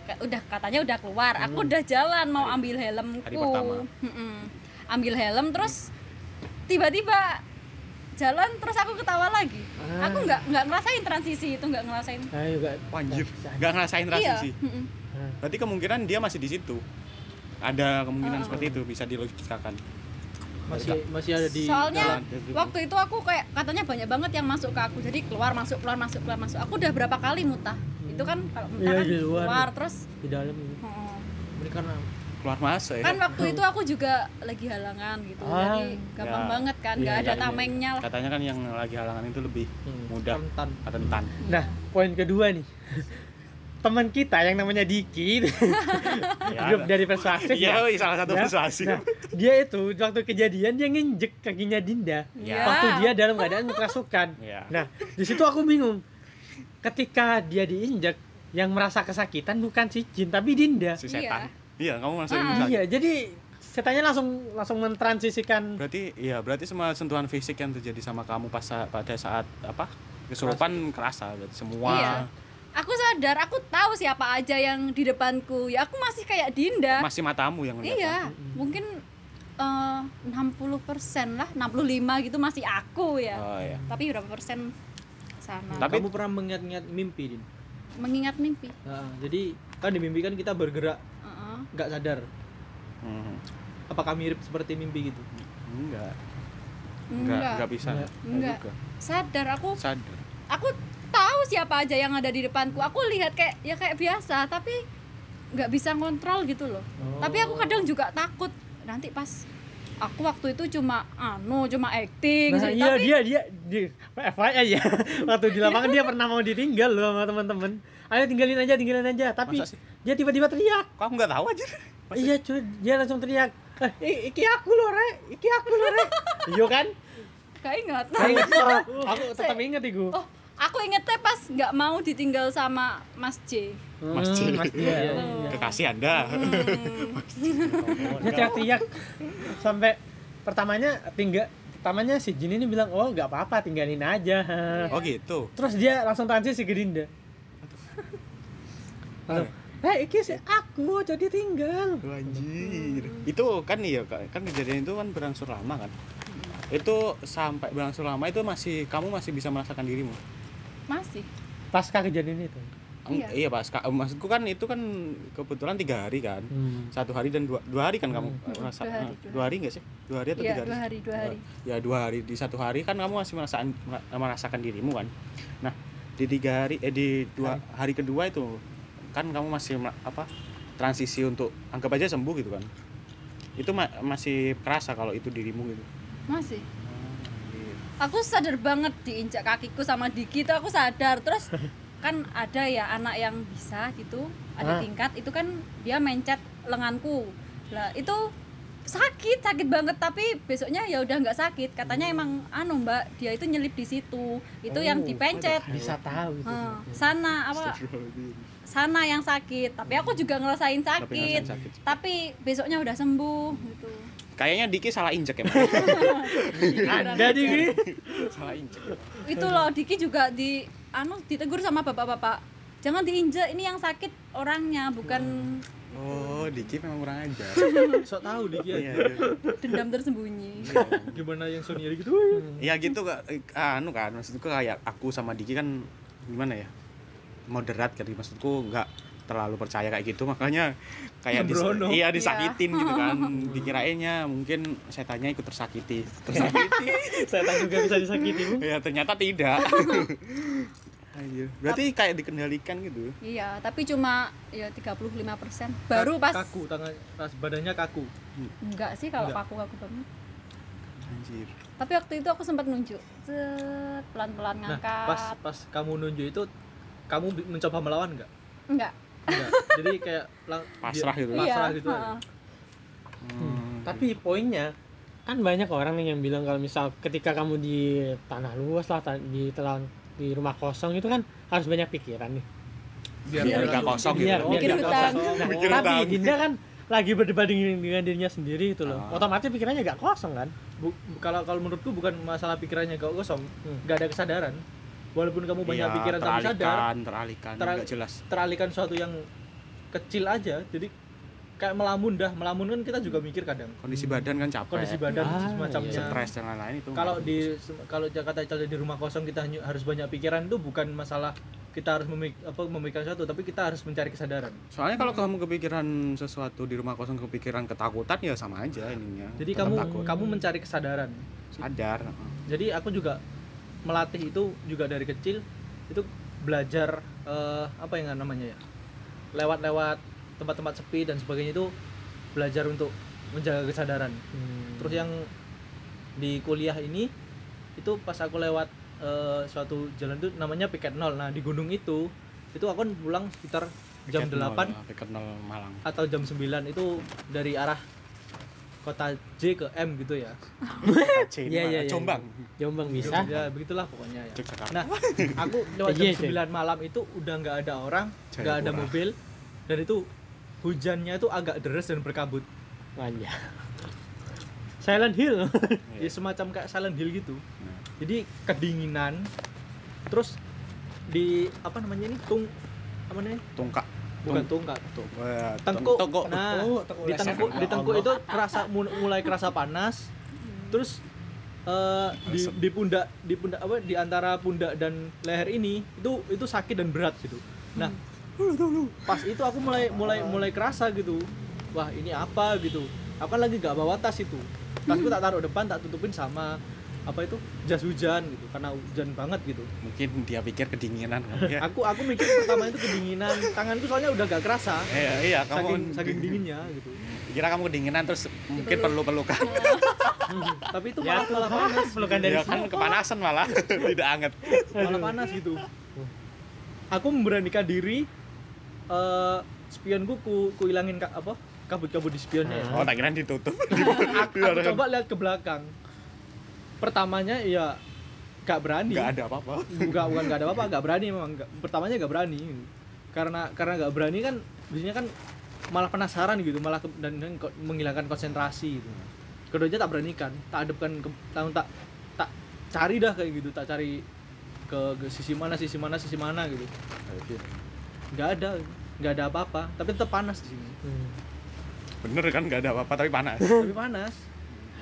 kayak udah katanya udah keluar aku udah jalan mau ambil helmku hari pertama. Ambil helm terus tiba-tiba jalan terus aku ketawa lagi Ah. aku nggak nggak ngerasain transisi itu nggak ngerasain Ayo gak. Anjir, nggak ngerasain iya transisi. Nah, Berarti kemungkinan dia masih di situ. Ada kemungkinan Ah. seperti itu bisa dilogikakan. Masih masih ada di soalnya jalan. waktu itu aku kayak katanya banyak banget yang masuk ke aku jadi keluar masuk keluar masuk keluar masuk aku udah berapa kali mutah itu kan kalau mutah Iya, kan di luar. keluar terus di dalam ini. oh. ini karena keluar masuk ya. kan waktu itu aku juga lagi halangan gitu Ah. jadi gampang Ya. banget kan Iya, nggak ada iya, tamengnya lah Katanya kan yang lagi halangan itu lebih Hmm. mudah rentan rentan. Nah, poin kedua nih. Teman kita yang namanya Diki, grup dari persuasif. Iya, ya. wih, salah satu Ya. persuasif. Nah, dia itu waktu kejadian dia nginjek kakinya Dinda. Ya. Waktu dia dalam keadaan kerasukan. Iya. Nah, di situ aku bingung. Ketika dia diinjek, yang merasa kesakitan bukan si Jin tapi Dinda. si setan. Iya, kamu langsung Ah. Iya, jadi setannya langsung langsung mentransisikan Berarti iya, berarti semua sentuhan fisik yang terjadi sama kamu pas pada saat apa? Kesurupan kerasa berarti semua. Iya. Aku sadar, aku tahu siapa aja yang di depanku. Ya aku masih kayak Dinda. Masih matamu yang ngeliat. iya, mungkin eh, 60% lah, 65 gitu masih aku ya. Oh iya. Tapi berapa persen sana? Tapi- kamu pernah mengingat-ingat mimpi din Mengingat mimpi. Nah, jadi kan di mimpi kan kita bergerak Heeh. nggak sadar Hmm. apakah mirip seperti mimpi gitu Enggak. Enggak, Enggak. enggak bisa. Enggak. Enggak. Sadar aku Sadar. aku tahu siapa aja yang ada di depanku. Aku lihat kayak ya kayak biasa, tapi nggak bisa ngontrol gitu loh. Tapi aku kadang juga takut nanti pas aku waktu itu cuma anu cuma acting Nah, sih. iya tapi dia dia di FYI ya. Waktu di lapangan dia pernah mau ditinggal loh sama teman-teman. Ayo tinggalin aja, tinggalin aja. Tapi dia tiba-tiba teriak. Kok aku enggak tahu aja? Masa- Iya cuy, dia langsung teriak. Eh, iki aku loh, Re. Iki aku loh, Re. Iya kan? gak ingat. Oh, aku tetap ingat itu. Oh, aku ingetnya pas nggak mau ditinggal sama Mas J. Mas Hmm, J. Mas dia. Oh. Kekasih Anda. Dia teriak-teriak sampai pertamanya tinggal pertamanya si Jin ini bilang, "Oh, nggak apa-apa, tinggalin aja." Oh gitu. Terus dia langsung transisi ke Dinda. Lalu, Eh, iki sih aku jadi tinggal. Anjir. Itu kan iya kan kejadian itu kan berangsur lama kan. itu sampai berlangsung lama itu masih kamu masih bisa merasakan dirimu masih? Pasca kejadian itu? Iya. iya. Pak. Ska- maksudku kan itu kan kebetulan tiga hari kan. Hmm. satu hari dan dua, dua hari kan kamu Hmm, merasa dua hari, dua dua hari nggak sih? Dua hari atau Iya, tiga hari dua hari, dua hari. ya dua hari. Di satu hari kan kamu masih merasakan merasakan dirimu kan. Nah di tiga hari eh di dua hari kedua itu kan kamu masih ma- apa transisi untuk anggap aja sembuh gitu kan. Itu ma- masih kerasa kalau itu dirimu gitu. Masih aku sadar banget diinjak kakiku sama Diki itu aku sadar. Terus kan ada ya anak yang bisa gitu ada Ah. tingkat itu kan dia mencet lenganku. Lah itu sakit sakit banget. Tapi besoknya ya udah nggak sakit. Katanya emang anu mbak dia itu nyelip di situ. Itu yang Oh, dipencet. bisa tahu itu Ah, sana apa sana yang sakit. Tapi aku juga ngerasain sakit, ngerasain sakit. tapi besoknya udah sembuh gitu kayaknya Diki salah injek ya ada di salah injek. Itu loh Diki juga di anu ditegur sama bapak-bapak. Jangan diinjak ini yang sakit orangnya bukan oh Diki memang kurang ajar. Sok tahu Diki iya aja. iya. dendam tersembunyi. Gimana yang senior gitu? Ya gitu kak. Anu kan maksudku kayak aku sama Diki kan gimana ya? Moderat kan maksudku nggak terlalu percaya kayak gitu makanya kayak dis- Sembrono. iya disakitin Iya. gitu kan. Dikirainnya mungkin setannya ikut tersakiti. Tersakiti? Setan juga bisa disakiti? Bu. ya ternyata tidak. Ayo. berarti kayak dikendalikan gitu? Iya tapi cuma ya 35% baru pas kaku tangan pas badannya kaku. Enggak sih kalau Enggak. kaku kaku banget. Anjir. Tapi waktu itu aku sempat nunjuk. Pelan-pelan nah ngangkat. pas pas kamu nunjuk itu kamu mencoba melawan nggak? Enggak Enggak. jadi kayak lang- Pasrah gitu. pasrah iya gitu. Hmm. tapi poinnya kan banyak orang nih yang bilang kalau misal ketika kamu di tanah luas lah di telan di rumah kosong itu kan harus banyak pikiran nih biar Biar nggak gitu. kosong biar gitu biar hutan. kosong. Nah, Mikir tapi. Dinda kan lagi berdebat dengan, dengan dirinya sendiri itu loh Ah. otomatis pikirannya gak kosong kan Bu- kalau kalau menurutku bukan masalah pikirannya kau kosong Hmm. nggak ada kesadaran walaupun kamu banyak Iya, pikiran tapi sadar teralihkan Teral- jelas. teralihkan suatu yang kecil aja jadi kayak melamun dah. Melamun kan kita juga mikir kadang. Kondisi badan kan capek. Kondisi badan Ah, semacamnya. iya. stres dan lain-lain itu kalau di kalau Jakarta Ical di rumah kosong kita harus banyak pikiran itu bukan masalah kita harus memik apa memikirkan sesuatu tapi kita harus mencari kesadaran. Soalnya kalau kamu kepikiran sesuatu di rumah kosong kepikiran ketakutan ya sama aja ininya. Jadi Tetap kamu takut. kamu mencari kesadaran. Sadar jadi aku juga melatih itu juga dari kecil itu belajar eh, apa yang namanya ya lewat-lewat tempat-tempat sepi dan sebagainya itu belajar untuk menjaga kesadaran. Hmm. terus yang di kuliah ini itu pas aku lewat eh, suatu jalan itu namanya piket nol. Nah di gunung itu itu aku kan pulang sekitar jam Piket nol, 8 piket nol Malang. atau jam 9 itu dari arah kota J ke M gitu ya C Iya, iya, iya. Jombang Jombang bisa ya begitulah pokoknya ya Nah, aku lewat jam. 9 malam itu udah nggak ada orang, nggak ada mobil, dan itu hujannya itu agak deras dan berkabut. Wajah. Silent Hill. Ya semacam kayak Silent Hill gitu. Jadi kedinginan, terus di apa namanya ini tung apa namanya? tungkak Bukan tungkak. Tung- eh, Tengkuk. Nah, Oh, di tengkuk di tengkuk itu kerasa mul- mulai kerasa panas. Terus eh, di, di pundak di pundak apa di antara pundak dan leher ini itu itu sakit dan berat gitu. Nah, pas itu aku mulai mulai mulai kerasa gitu. Wah, ini apa gitu. Aku kan lagi gak bawa tas itu. Tasku tak taruh depan, tak tutupin sama apa itu jas hujan gitu karena hujan banget gitu. mungkin dia pikir kedinginan kan ya. Aku aku mikir pertama itu kedinginan, tanganku soalnya udah gak kerasa. iya iya Saking kamu saking dinginnya gitu. kira kamu kedinginan terus mungkin perlu pelukan Tapi itu Ya malah malah panas. pelukan dari ya kan kepanasan malah tidak anget malah panas gitu aku memberanikan diri eh spionku ku, ku ilangin ka, apa kabut-kabut di spionnya ya. oh tak kira ditutup aku, aku coba lihat ke belakang pertamanya ya gak berani nggak ada apa-apa Enggak, bukan gak ada apa-apa, gak berani memang. Nggak- pertamanya gak berani. Karena karena gak berani kan biasanya kan malah penasaran gitu, malah ke- dan, dan menghilangkan konsentrasi gitu. Keduanya tak beranikan, tak hadapkan ke tak, tak tak cari dah kayak gitu, tak cari ke, ke sisi mana, sisi mana, sisi mana gitu. Nggak ada, nggak ada apa-apa, tapi tetap panas di sini. Hmm. bener kan nggak ada apa-apa tapi panas tapi panas.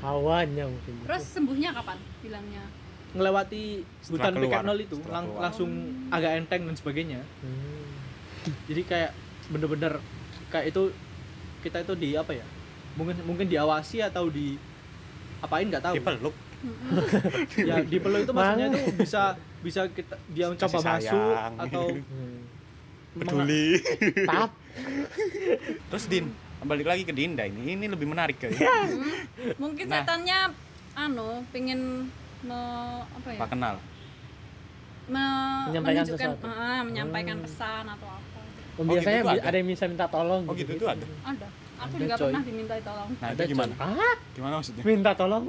Hawanya mungkin. Terus sembuhnya kapan? Bilangnya. Ngelewati hutan keluar. PK 0 itu lang- keluar. langsung agak enteng dan sebagainya. Hmm. jadi kayak bener-bener kayak itu kita itu di apa ya? Mungkin mungkin diawasi atau di apain nggak tahu. Dipeluk. Ya di peluk itu maksudnya itu bisa bisa kita dia mencoba masuk atau Hmm. peduli. Tap terus Din balik lagi ke Dinda ini ini lebih menarik kayaknya mungkin Nah. setannya anu pengen me, apa ya Pak kenal me- Menyampaikan menunjukkan sesuatu. ah, menyampaikan Hmm. pesan atau apa Oh, Oh, biasanya gitu tuh bi- ada? ada yang bisa minta tolong Oh, gitu tuh ada? ada aku Ada, juga coy. pernah diminta tolong nah Ada, itu gimana ah gimana maksudnya minta tolong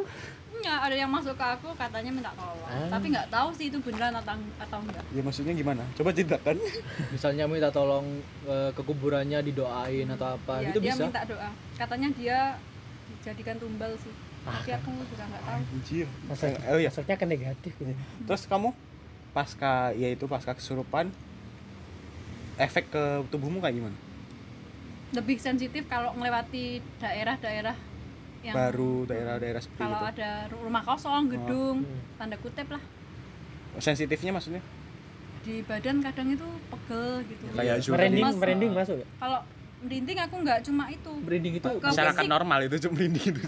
Enggak, ada yang masuk ke aku katanya minta tolong. Ah. tapi nggak tahu sih itu beneran atau atau enggak. Ya maksudnya gimana? Coba ceritakan. Misalnya minta tolong eh, ke kuburannya didoain atau apa ya, gitu dia bisa? minta doa. Katanya dia dijadikan tumbal sih. Tapi aku juga nggak tahu. Anjir. Masuk, oh iya. masuknya ke negatif gitu. Terus kamu pasca yaitu pasca kesurupan efek ke tubuhmu kayak gimana? Lebih sensitif kalau melewati daerah-daerah yang baru daerah-daerah seperti kalau itu. ada rumah kosong gedung Hmm. tanda kutip lah. Sensitifnya maksudnya? Di badan kadang itu pegel gitu. Kayak merinding Mas- merinding masuk ya? kalau merinding aku nggak cuma itu. Merinding itu Ke masyarakat fisik. normal itu cuma merinding itu.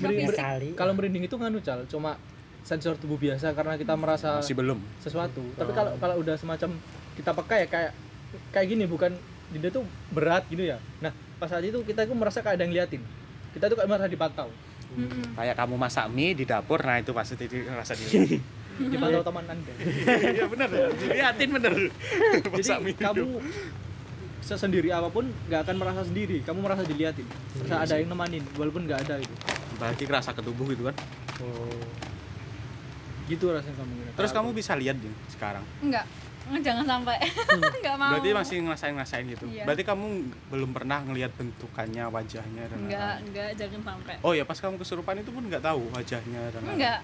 Kalau merinding itu nganu cal cuma sensor tubuh biasa karena kita merasa masih belum. sesuatu. Tapi Oh. kalau kalau udah semacam kita peka ya kayak kayak gini bukan dia tuh berat gitu ya. Nah pas saat itu kita tuh merasa kayak ada yang ngeliatin. Kita tuh kayak merasa dipantau Mm-mm. kayak kamu masak mie di dapur nah itu pasti di- rasa dilihat dipantau teman anda. Iya benar ya. Dilihatin bener masak jadi mie kamu sesendiri apa pun nggak akan merasa sendiri. Kamu merasa diliatin. Merasa ada yang nemanin walaupun nggak ada itu. Bagi kerasa ke tubuh gitu kan. Oh. Gitu rasanya kamu terus kamu bisa lihat Din, sekarang? Enggak. Jangan sampai. Enggak mau. Berarti masih ngerasain ngerasain gitu? Iya. berarti kamu belum pernah ngelihat bentukannya wajahnya dan enggak lain-lain. enggak jangan sampai. Oh ya pas kamu kesurupan itu pun nggak tahu wajahnya dan enggak.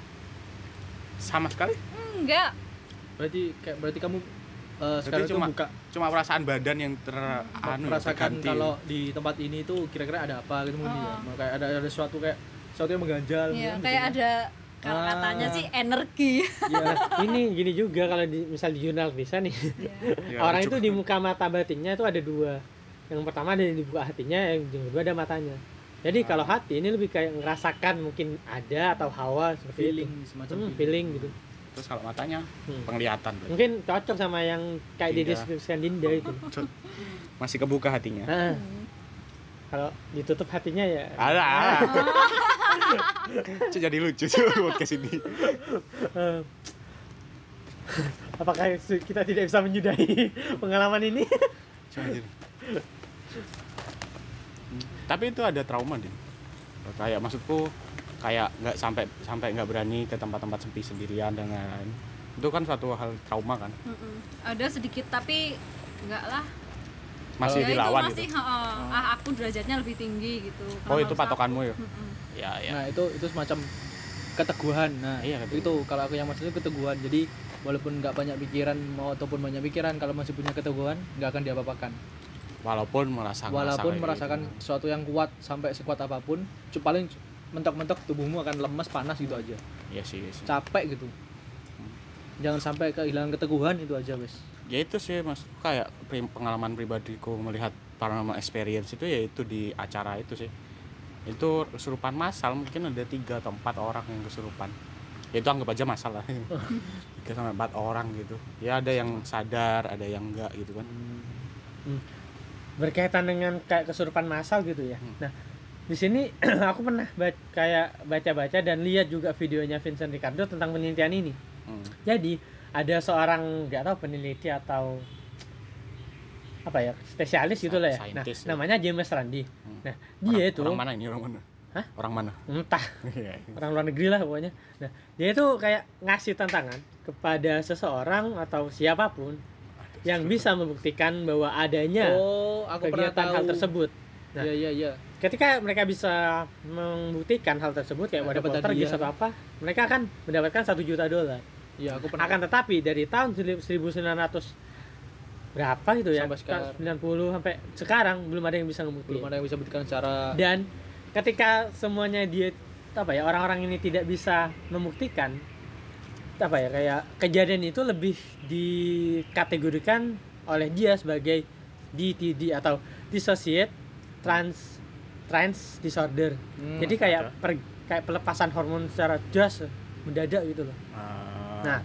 Sama sekali? Enggak. Berarti kayak berarti kamu eh, sekarang cuma- buka cuma perasaan badan yang ter anu ya, merasakan kalau di tempat ini tuh kira-kira ada apa gitu mungkin ya? Oh. kayak ada ada sesuatu kayak sesuatu yang mengganjal Iya, gitu kayak kan. ada kalau Ah. katanya sih energi Iya. ini gini juga kalau di, misal di jurnal bisa nih Iya. Ya, orang itu di muka mata batinnya itu ada dua yang pertama ada di buka hatinya yang kedua ada matanya jadi kalau Ah. hati ini lebih kayak ngerasakan mungkin ada atau hawa seperti feeling itu. semacam Hmm, feeling. feeling gitu terus kalau matanya Hmm. penglihatan berarti. mungkin cocok sama yang kayak Dinda. dideskripsikan Dinda itu masih kebuka hatinya nah, kalau ditutup hatinya ya. Ada. Itu jadi lucu tuh podcast ini. Eh, apakah kita tidak bisa menyudahi pengalaman ini? Tapi itu ada trauma deh kayak maksudku kayak nggak sampai sampai nggak berani ke tempat-tempat sepi sendirian lain-lain itu kan suatu hal trauma kan? Mm-mm. ada sedikit tapi enggak lah masih ya itu dilawan masih gitu heeh. ah aku derajatnya lebih tinggi gitu oh itu patokanmu ya? Mm-mm. ya ya Nah, itu itu semacam keteguhan. Nah, Iya, keteguhan. itu kalau aku yang maksudnya keteguhan. Jadi walaupun nggak banyak pikiran mau ataupun banyak pikiran kalau masih punya keteguhan nggak akan diapa-apakan. walaupun merasa Walaupun merasakan gitu. sesuatu yang kuat sampai sekuat apa pun, cu- paling mentok-mentok tubuhmu akan lemes, panas gitu aja. iya sih, iya sih. Capek gitu. Jangan sampai kehilangan keteguhan itu aja, wes. Ya itu sih mas kayak pengalaman pribadiku melihat paranormal experience itu ya itu di acara itu sih itu kesurupan massal mungkin ada tiga atau empat orang yang kesurupan ya itu anggap aja masalah tiga sampai empat orang gitu ya ada yang sadar ada yang enggak gitu kan berkaitan dengan kayak kesurupan massal gitu ya. Hmm. Nah, di sini aku pernah ba- kayak baca-baca dan lihat juga videonya Vincent Ricardo tentang penelitian ini. Hmm. Jadi ada seorang nggak tahu peneliti atau apa ya spesialis gitu lah ya. Nah, ya. namanya James Randi. Hmm. Nah, dia orang, itu orang mana ini orang mana Hah? orang mana entah Iya. orang luar negeri lah pokoknya. Nah, dia itu kayak ngasih tantangan kepada seseorang atau siapa pun yang bisa membuktikan bahwa adanya Oh, aku kegiatan tahu. hal tersebut. Nah, Iya, iya, iya. ketika mereka bisa membuktikan hal tersebut kayak ada dapat poltergeist atau apa mereka akan mendapatkan satu juta dolar Iya, aku pernah. akan tetapi dari tahun 1900 berapa gitu ya Sampai sekarang. 90 sampai sekarang belum ada yang bisa belum ngebuktiin ada yang bisa buktikan secara dan ketika semuanya dia apa ya orang-orang ini tidak bisa membuktikan apa ya kayak kejadian itu lebih dikategorikan oleh dia sebagai DTD atau dissociate trans trans disorder. Hmm, Jadi kayak ada. per- kayak pelepasan hormon secara just mendadak gitu loh. Ah, Nah,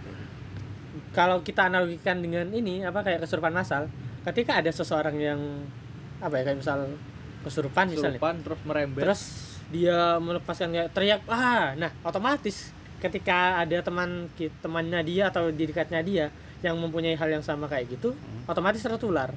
kalau kita analogikan dengan ini apa kayak kesurupan massal, ketika ada seseorang yang apa ya kayak misal kesurupan misalnya, Kesurupan terus merembet. terus dia melepaskan kayak teriak, ah, nah otomatis ketika ada teman temannya dia atau di dekatnya dia yang mempunyai hal yang sama kayak gitu, otomatis tertular.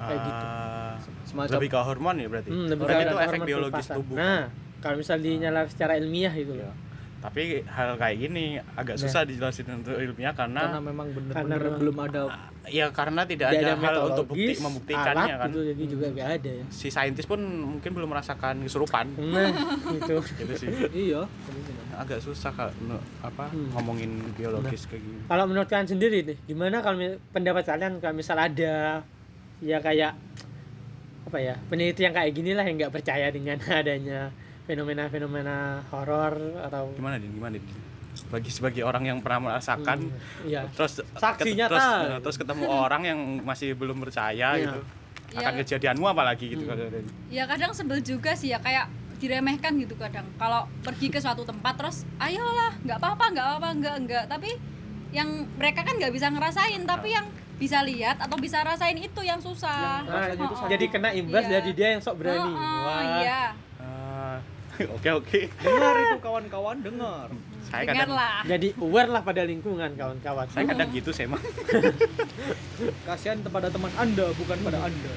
Kayak gitu. ah, semacam lebih ke hormon ya berarti? Hmm, lebih Berarti ke itu efek biologis tubuh Nah, kalau misal dinyalar secara ilmiah gitu. Iya. Tapi hal kayak gini agak Nah. susah dijelasin untuk ilmiah karena karena, memang memang- belum ada ya karena tidak Tidak ada, hal untuk bukti membuktikannya alat kan gitu, jadi juga gak ada ya. si saintis pun mungkin belum merasakan kesurupan Nah, gitu. gitu sih iya agak susah kalau apa Hmm. ngomongin biologis kayak gini Kalau menurut kalian sendiri nih, gimana kalau pendapat kalian kalau misal ada ya kayak apa ya peneliti yang kayak gini lah yang nggak percaya dengan adanya fenomena-fenomena horor atau gimana din gimana din bagi sebagai orang yang pernah merasakan Hmm, iya. terus Saksi ket- nyata. terus, terus ketemu orang yang masih belum percaya Iya. gitu Iya. akan kejadianmu apalagi gitu Hmm. kadang-kadang. ya kadang sebel juga sih ya kayak diremehkan gitu kadang kalau pergi ke suatu tempat terus ayolah nggak apa-apa nggak apa-apa nggak nggak tapi yang mereka kan nggak bisa ngerasain tapi yang bisa lihat atau bisa rasain itu yang susah Nah, Oh, oh. jadi kena imbas Iya. dari dia yang sok berani. Oh, oh, Wah. iya oke oke. Dengar itu kawan-kawan dengar. Saya kadang dengarlah Jadi aware lah pada lingkungan kawan-kawan. saya kadang gitu saya mah kasihan kepada teman anda bukan pada anda.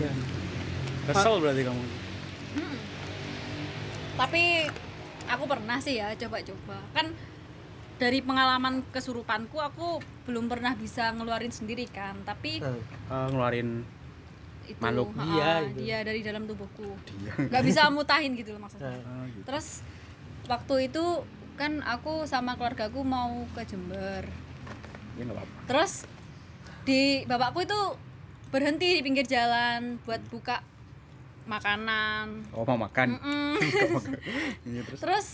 Ya. kesel berarti kamu. Mm. tapi aku pernah sih ya coba-coba. Kan dari pengalaman kesurupanku aku belum pernah bisa ngeluarin sendiri kan. Tapi Eh, ngeluarin itu Makhluk. Dia itu. dia dari dalam tubuhku dia nggak bisa mutahin gitu loh maksudnya nah. Gitu. terus waktu itu kan aku sama keluargaku mau ke Jember ya nggak apa-apa terus di bapakku itu berhenti di pinggir jalan buat buka makanan oh mau makan. Iya, terus terus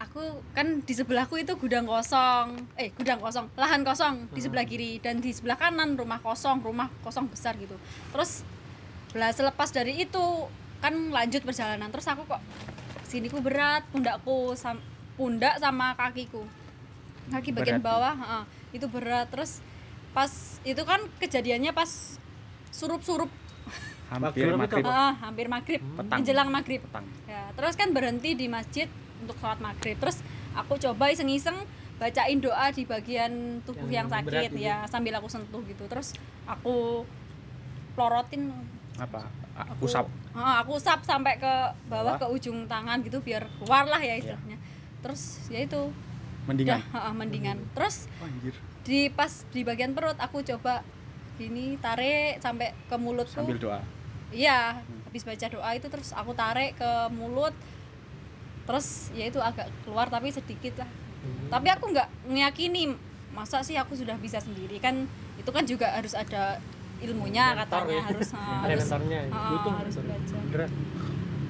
aku kan di sebelahku itu gudang kosong eh gudang kosong lahan kosong di sebelah kiri dan di sebelah kanan rumah kosong rumah kosong besar gitu terus belah selepas dari itu kan lanjut perjalanan. Terus aku kok siniku berat pundakku sam- pundak sama kakiku. Kaki bagian Berat. bawah heeh, itu berat. Terus pas itu kan kejadiannya pas surup-surup. Hampir maghrib. heeh, hampir maghrib Petang. menjelang maghrib. Petang. Ya terus kan berhenti di masjid untuk sholat maghrib. Terus aku coba iseng-iseng bacain doa di bagian tubuh Yang yang, sakit gitu. ya sambil aku sentuh gitu. Terus aku plorotin apa? Aku pusap Ah, aku usap sampai ke bawah Bawah. ke ujung tangan gitu biar keluar lah ya istilahnya. Terus ya itu. Mendingan? Udah ha-ha, mendingan. Terus anjir. di pas di bagian perut aku coba gini tarik sampai ke mulutku. Sambil doa? Iya, habis baca doa itu terus aku tarik ke mulut. Terus ya itu agak keluar tapi sedikit lah. Tapi aku nggak ngeyakini masa sih aku sudah bisa sendiri? Kan itu kan juga harus ada ilmunya Mentor katanya ya. harus Ada harus mentornya, ah, butuh harus mentor. belajar.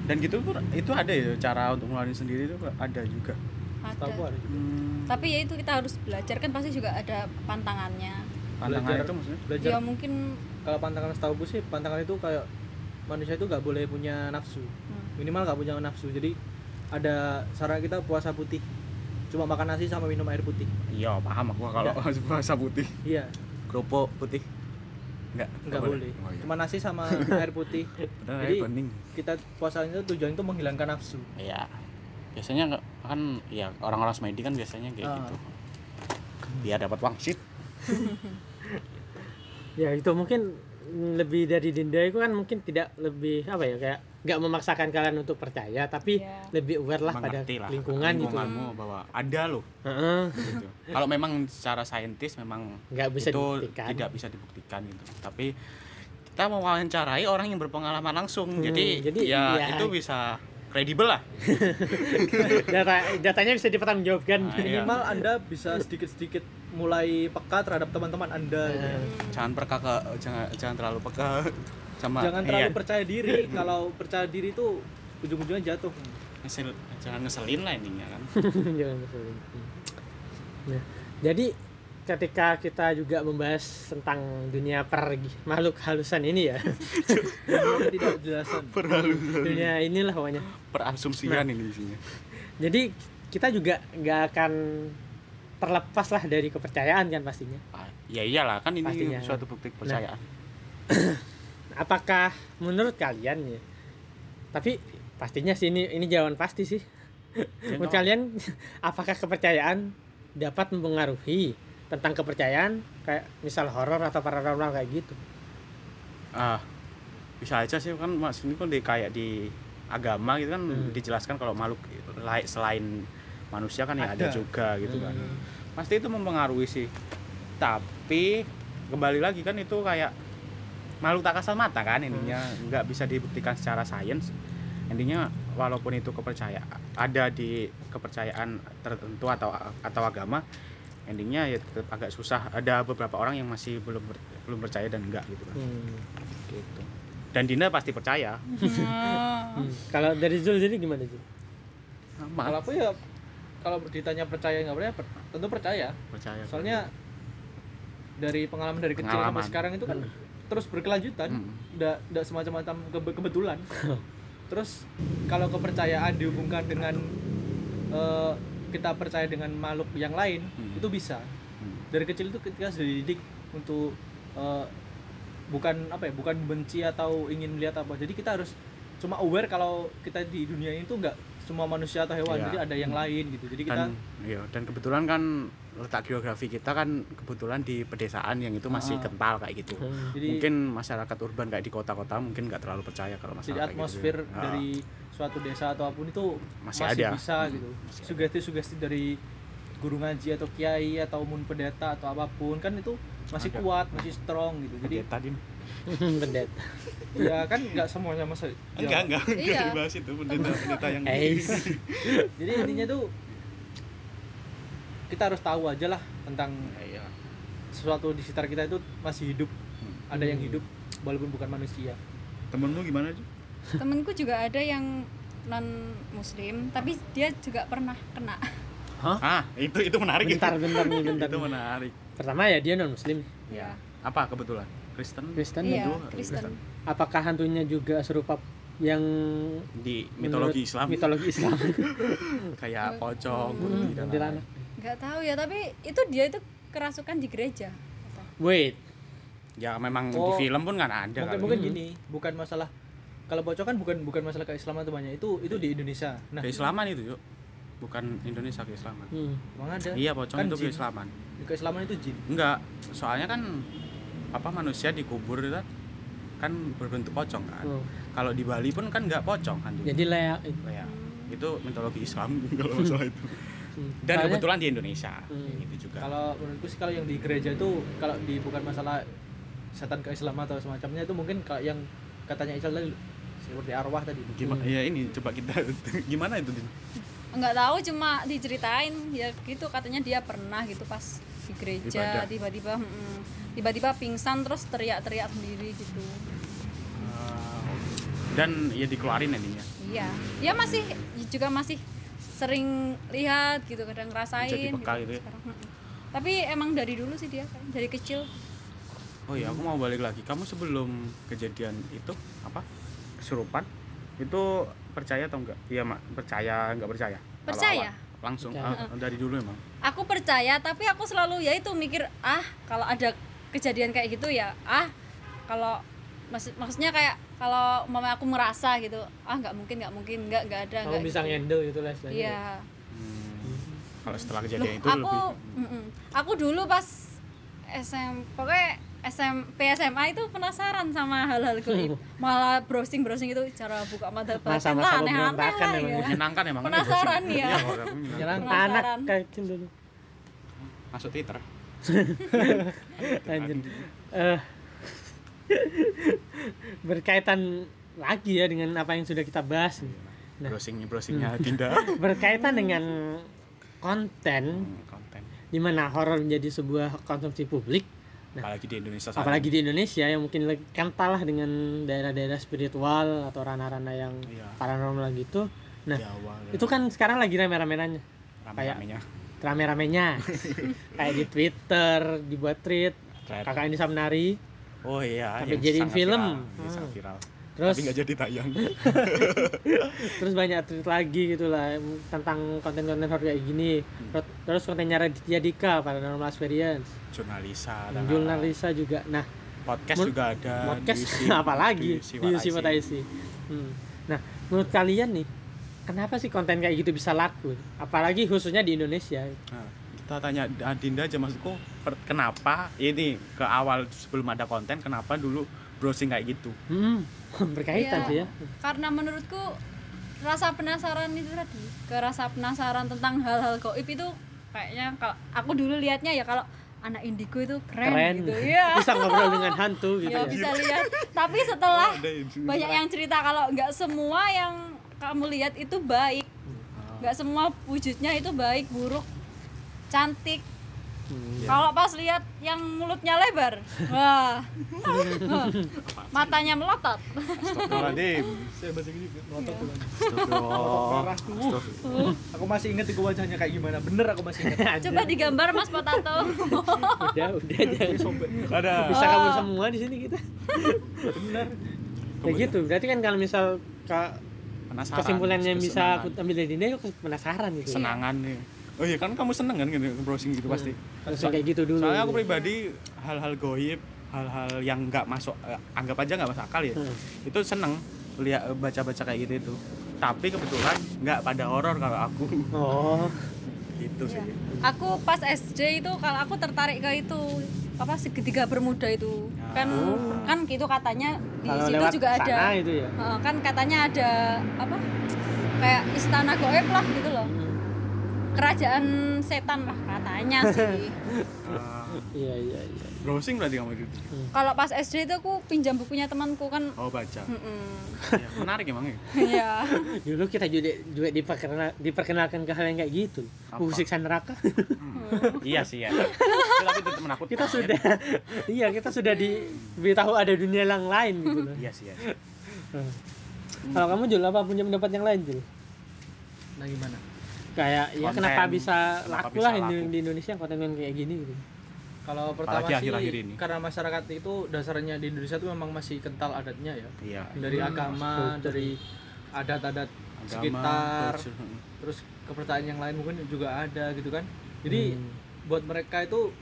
Dan gitu pun itu ada ya cara untuk ngeluarin sendiri itu ada juga. Ada. ada. hmm, Tapi ya itu kita harus belajar kan pasti juga ada pantangannya. pantangan Belajar. itu maksudnya? Belajar. Ya mungkin kalau pantangan setahu gue sih pantangan itu kayak manusia itu nggak boleh punya nafsu. Hmm, minimal nggak punya nafsu. Jadi ada saran kita puasa putih. Cuma makan nasi sama minum air putih. Iya paham aku kalau bahasa putih. Iya. Kerupuk putih enggak nggak boleh. oh, iya. cuma nasi sama air putih. Padahal jadi air bening kita puasanya itu tujuan itu menghilangkan nafsu. Iya. Biasanya kan ya orang-orang semedi kan biasanya kayak Ah. gitu. Dia dapat wangsit. Ya itu mungkin lebih dari denda itu kan mungkin tidak lebih apa ya kayak nggak memaksakan kalian untuk percaya tapi Iya. lebih aware lah pada mengerti lah lingkungan gitu. lingkunganmu bahwa ada loh Heeh. gitu. kalau memang secara saintis memang nggak bisa itu dibuktikan. tidak bisa dibuktikan gitu tapi kita mewawancarai orang yang berpengalaman langsung Hmm, jadi, jadi ya, ya. itu bisa kredibel lah Data datanya bisa dipertanggungjawabkan. Nah, iya. minimal anda bisa sedikit-sedikit mulai peka terhadap teman-teman anda gitu. Nah, jangan peka ke jangan jangan terlalu peka sama. Jangan terlalu iya. percaya diri. Kalau percaya diri itu ujung-ujungnya jatuh. Ngesel, jangan ngeselin lah intinya kan? Jangan ngeselin. Nah, jadi ketika kita juga membahas tentang dunia per makhluk halusan ini ya. Tidak jelasan dunia inilah pokoknya. Perasumsian ini isinya jadi kita juga nggak akan terlepas lah dari kepercayaan kan pastinya. Ah, ya iyalah kan ini Pastinya. suatu bukti kepercayaan apakah menurut kalian ya? Tapi pastinya sih ini ini jawaban pasti sih. Menurut kalian apakah kepercayaan dapat mempengaruhi tentang kepercayaan? Kayak misal horor atau paranormal kayak gitu. Ah bisa aja sih kan maksudnya kan di kayak di agama gitu kan Hmm. dijelaskan kalau makhluk lain selain manusia kan ya ada, Ada. juga gitu kan. Hmm. pasti itu mempengaruhi sih. Tapi kembali lagi kan itu kayak makhluk tak kasat mata kan intinya nggak bisa dibuktikan secara sains. Intinya walaupun itu kepercayaan ada di kepercayaan tertentu atau atau agama endingnya ya tetap agak susah. Ada beberapa orang yang masih belum ber- belum percaya dan enggak gitu kan. Hmm. gitu. Dan Dina pasti percaya. Hmm. kalau dari Zul jadi gimana Zul? Kalau aku ya kalau ditanya percaya nggak percaya per- tentu percaya. Percaya. Soalnya dari pengalaman dari kecil Pengalaman. sampai sekarang itu kan terus berkelanjutan Hmm. udah udah semacam-macam kebe- kebetulan terus kalau kepercayaan dihubungkan dengan eh, kita percaya dengan makhluk yang lain Hmm. itu bisa Hmm. dari kecil itu kita sudah dididik untuk eh, bukan apa ya bukan benci atau ingin melihat apa jadi kita harus cuma aware kalau kita di dunia ini tuh nggak semua manusia atau hewan Iya. jadi ada yang lain gitu jadi kita dan iya dan kebetulan kan letak geografi kita kan kebetulan di pedesaan yang itu masih Ah. kental kayak gitu Hmm. jadi mungkin masyarakat urban kayak di kota-kota mungkin nggak terlalu percaya kalau masalah jadi kayak gitu. atmosfer Ah, dari suatu desa atau apa pun itu Masih masih, ada. bisa Hmm, gitu sugesti-sugesti dari guru ngaji atau kiai atau mun pendeta atau apa pun kan itu masih Ada. kuat masih strong gitu jadi pendeta Din. pendeta ya kan nggak semuanya masa enggak enggak enggak Iya. dibahas itu pendeta pendeta yang jadi intinya tuh kita harus tahu aja lah tentang iya sesuatu di sekitar kita itu masih hidup. Hmm. ada yang hidup walaupun bukan manusia. Temenmu gimana sih temenku juga ada yang non muslim tapi dia juga pernah kena. Ah itu itu menarik. Bentar bentar nih bentar itu menarik. Pertama ya dia non muslim ya apa kebetulan? Kristen? Kristen. Iya itu Kristen. Apakah hantunya juga serupa yang di mitologi Islam? mitologi Islam? Kayak pocong Hmm, kuntilanak. Nggak tahu ya tapi itu dia itu kerasukan di gereja. Wait. Ya memang Oh, di film pun kan ada mungkin kali. mungkin Hmm. gini bukan masalah kalau bocor kan bukan bukan masalah keislaman tuh banyak itu itu di Indonesia. Nah keislaman itu yuk. Bukan Indonesia keislaman. Hmm. emang ada? Iya pocong Kan itu jin. keislaman. Keislaman itu jin? Enggak soalnya kan apa manusia dikubur itu kan kan berbentuk pocong kan. Oh. kalau di Bali pun kan nggak pocong kan. Jadi layak ya itu mitologi Islam kalau masalah itu Hmm. dan Soalnya- kebetulan di Indonesia. Hmm. itu juga. Kalau menurutku sih kalau yang di gereja itu kalau di bukan masalah setan keislaman atau semacamnya itu mungkin kalau yang katanya Islam tadi seperti arwah tadi. Gimana ya ini coba kita gimana itu Din? nggak tahu cuma diceritain ya gitu katanya dia pernah gitu pas di gereja tiba-tiba mm, tiba-tiba pingsan terus teriak-teriak sendiri gitu. Dan ya dikeluarin ininya iya. Ya masih juga masih sering lihat gitu kadang ngerasain Jadi bekal gitu ya? sekarang. Tapi emang dari dulu sih dia kan dari kecil oh iya aku mau balik lagi kamu sebelum kejadian itu apa kesurupan itu percaya atau enggak iya mak percaya enggak percaya Percaya. awal. langsung Percaya. ah, dari dulu emang aku percaya tapi aku selalu ya itu mikir ah kalau ada kejadian kayak gitu ya ah kalau maksud maksudnya kayak kalau mama aku merasa gitu ah nggak mungkin nggak mungkin nggak nggak ada kamu nggak bisa gitu. ngendel gitu lah istilahnya iya Hmm. kalau setelah Loh, kejadian itu aku lebih aku dulu pas SM pokoknya SMP SMA itu penasaran sama hal-hal gaib malah browsing browsing itu cara buka mata batin lah aneh-aneh pemberontakan lah ya menyenangkan emang Penasaran ya. iya aku menyenangkan. Anak kecil dulu masuk Twitter Lanjut. Eh, berkaitan lagi ya dengan apa yang sudah kita bahas Nah. browsing browsingnya Dinda. Berkaitan dengan konten. Hmm, konten. Di mana horor menjadi sebuah konsumsi publik. Nah, apalagi di Indonesia saat apalagi ini. di Indonesia yang mungkin kental lah dengan daerah-daerah spiritual atau ranah-ranah yang Iya. paranormal gitu. Nah, Jawa itu kan sekarang lagi rame-ramenannya rame-ramenya. rame-ramenya. Kayak di Twitter dibuat tweet. Kakak ini Samnari oh iya Sampai yang jadiin film. viral, yang Hmm. sangat viral. Terus? Tapi nggak jadi tayang. Terus banyak tweet lagi gitu lah tentang konten-konten horor kayak gini. Hmm. terus kontennya Raditya Dika Paranormal Experience. Jurnalisa dan dan jurnalisa juga. Nah podcast juga ada podcast di UC apalagi di UC hmm. nah menurut kalian nih kenapa sih konten kayak gitu bisa laku? Apalagi khususnya di Indonesia. Nah, kita tanya Adinda aja maksudku per- kenapa ini ke awal sebelum ada konten kenapa dulu browsing kayak gitu? Hmm. berkaitan Iya. sih ya. karena menurutku rasa penasaran itu tadi ke rasa penasaran tentang hal-hal goib itu kayaknya kalau aku dulu lihatnya ya kalau anak indigo itu keren, keren. gitu ya bisa ngobrol dengan hantu gitu ya ya, bisa lihat. Tapi setelah banyak yang cerita kalau nggak semua yang kamu lihat itu baik. Nggak semua wujudnya itu baik buruk cantik. Hmm. kalau pas lihat yang mulutnya lebar wah. Matanya melotot. Astagfirullahaladzim Saya bahasa Inggris juga ngotot tuh. Astagfirullah. Aku masih inget itu wajahnya kayak gimana. Bener aku masih inget. coba digambar mas potato. Udah udah jangan Sobek. ada. Bisa Oh. kabur semua di sini kita. Bener. kayak gitu. Berarti kan kalau misal ka- penasaran. kesimpulannya yang bisa aku ambil dari dia aku penasaran gitu. Kesenangan nih oh iya kan kamu seneng kan gitu browsing gitu pasti. Terus kayak gitu dulu. Soalnya aku pribadi hal-hal goib hal-hal yang nggak masuk eh, anggap aja nggak masuk akal ya Hmm. itu seneng lihat baca-baca kayak gitu itu. Tapi kebetulan nggak pada horor kalau aku. Oh. Gitu sih. Aku pas SD itu kalau aku tertarik ke itu apa segitiga bermuda itu. Kan kan gitu katanya di kalau situ lewat juga ada. itu ya? Heeh, kan katanya ada apa kayak istana goib lah gitu loh kerajaan setan lah katanya sih. Ah, iya iya iya. Browsing berarti kamu itu? Kalau pas SD itu aku pinjam bukunya temanku kan. Oh baca. Mm-mm. Ya, menarik emang ya. Iya. dulu kita juga juga diperkenal, diperkenalkan ke hal yang kayak gitu. Buku siksa neraka. Iya sih ya tapi tetap menakutkan kita sudah iya kita sudah diberitahu ada dunia yang lain gitu loh. Iya sih ya kalau kamu Jul apa punya pendapat yang lain Jul? Nah gimana? Kayak ya Konten. kenapa bisa Kenapa laku bisa lah di, laku? di Indonesia konten kayak gini gitu Kalau pertama Apalagi sih akhir-akhir ini. karena masyarakat itu dasarnya di Indonesia itu memang masih kental adatnya ya. iya Dari agama, dari adat-adat sekitar, terus kepercayaan yang lain mungkin juga ada gitu kan. Jadi Hmm. buat mereka itu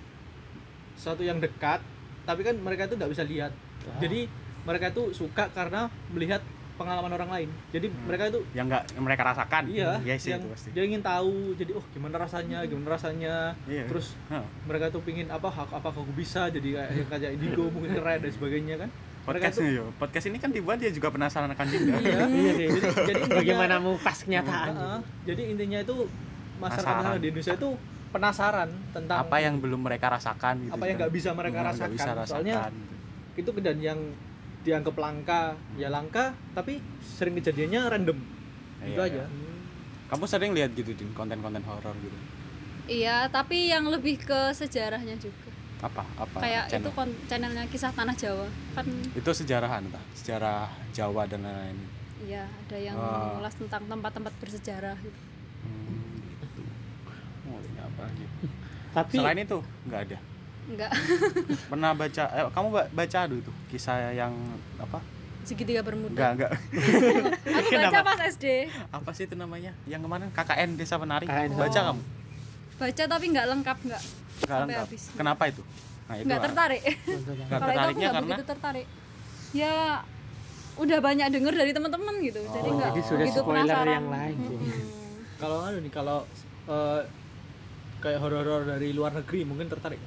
sesuatu yang dekat, tapi kan mereka itu nggak bisa lihat. Jadi mereka itu suka karena melihat pengalaman orang lain. Jadi mereka itu yang nggak mereka rasakan iya, iya sih yang itu pasti dia ingin tahu. Jadi oh gimana rasanya, gimana rasanya. Iya. Terus Hah. mereka tuh pingin apa hak apa aku bisa jadi kayak kayak indigo mungkin keren dan sebagainya kan podcast yo podcast ini kan dibuat dia juga penasaran akan Dinda iya iya sih jadi, jadi intinya- bagaimana mau pas kenyataan Heeh. jadi intinya itu masyarakat Penasaran. di Indonesia itu penasaran tentang apa yang belum mereka rasakan gitu Apa yang kan. nggak bisa mereka rasakan. bisa Soalnya rasakan. itu dan yang dianggap langka ya langka tapi sering kejadiannya random itu Iya, aja iya. kamu sering lihat gitu din konten-konten horor gitu Iya, tapi yang lebih ke sejarahnya juga. apa apa Kayak channel? itu kon channelnya kisah tanah Jawa. Kan itu sejarahan entah sejarah Jawa dan lain-lain iya, ada yang Oh. mengulas tentang tempat-tempat bersejarah gitu. hmm, gitu. oh, apa lagi tapi selain itu nggak ada Enggak, pernah baca eh, kamu ba- baca aduh itu kisah yang apa segitiga bermuda. enggak enggak Aku baca Kenapa? pas SD. apa sih itu namanya yang kemarin KKN Desa Penari KKN. baca Oh. kamu Baca tapi nggak lengkap, nggak Nggak sampai lengkap. habis. kenapa itu nah itu Nggak ah. tertarik. nggak Kalau itu aku tertariknya karena begitu tertarik. Ya udah banyak denger dari teman-teman gitu. jadi Oh, nggak jadi sudah begitu spoiler penasaran. yang lain. Mm-mm. kalau anu nih kalau eh, kayak horor-horor dari luar negeri mungkin tertarik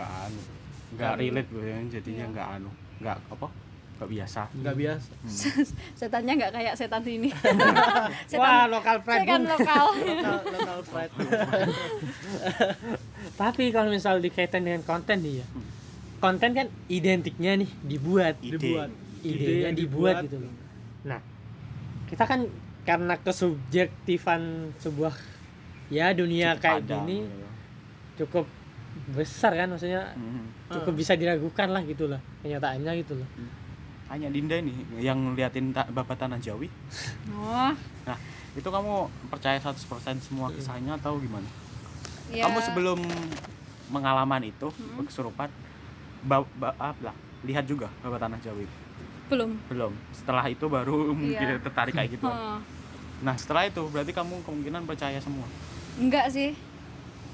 nggak anu nggak relate gue ya, jadinya Iya. nggak anu nggak apa nggak biasa. Nggak biasa. Setannya nggak kayak setan sini. wah lokal pride Setan lokal. lokal lokal pride tapi kalau misal dikaitan dengan konten nih ya konten kan identiknya nih dibuat. Ide. Dibuat. Idenya Ide yang dibuat, dibuat. gitu loh. Nah kita kan karena kesubjektifan sebuah ya dunia Cukup kayak gini gitu. cukup besar kan maksudnya Mhm. cukup bisa diragukan lah gitu lah kenyataannya gitu loh hanya Dinda nih yang liatin ta- bapak tanah Jawi. Oh, itu kamu percaya 100% semua kisahnya atau gimana? Ya, kamu sebelum pengalaman itu Hmm. kesurupan ba, ba, apa lah lihat juga bapak tanah jawa itu belum. Belum. Setelah itu baru mungkin Iya. tertarik kayak gitu. Heeh. nah setelah itu berarti kamu kemungkinan percaya semua? Enggak sih.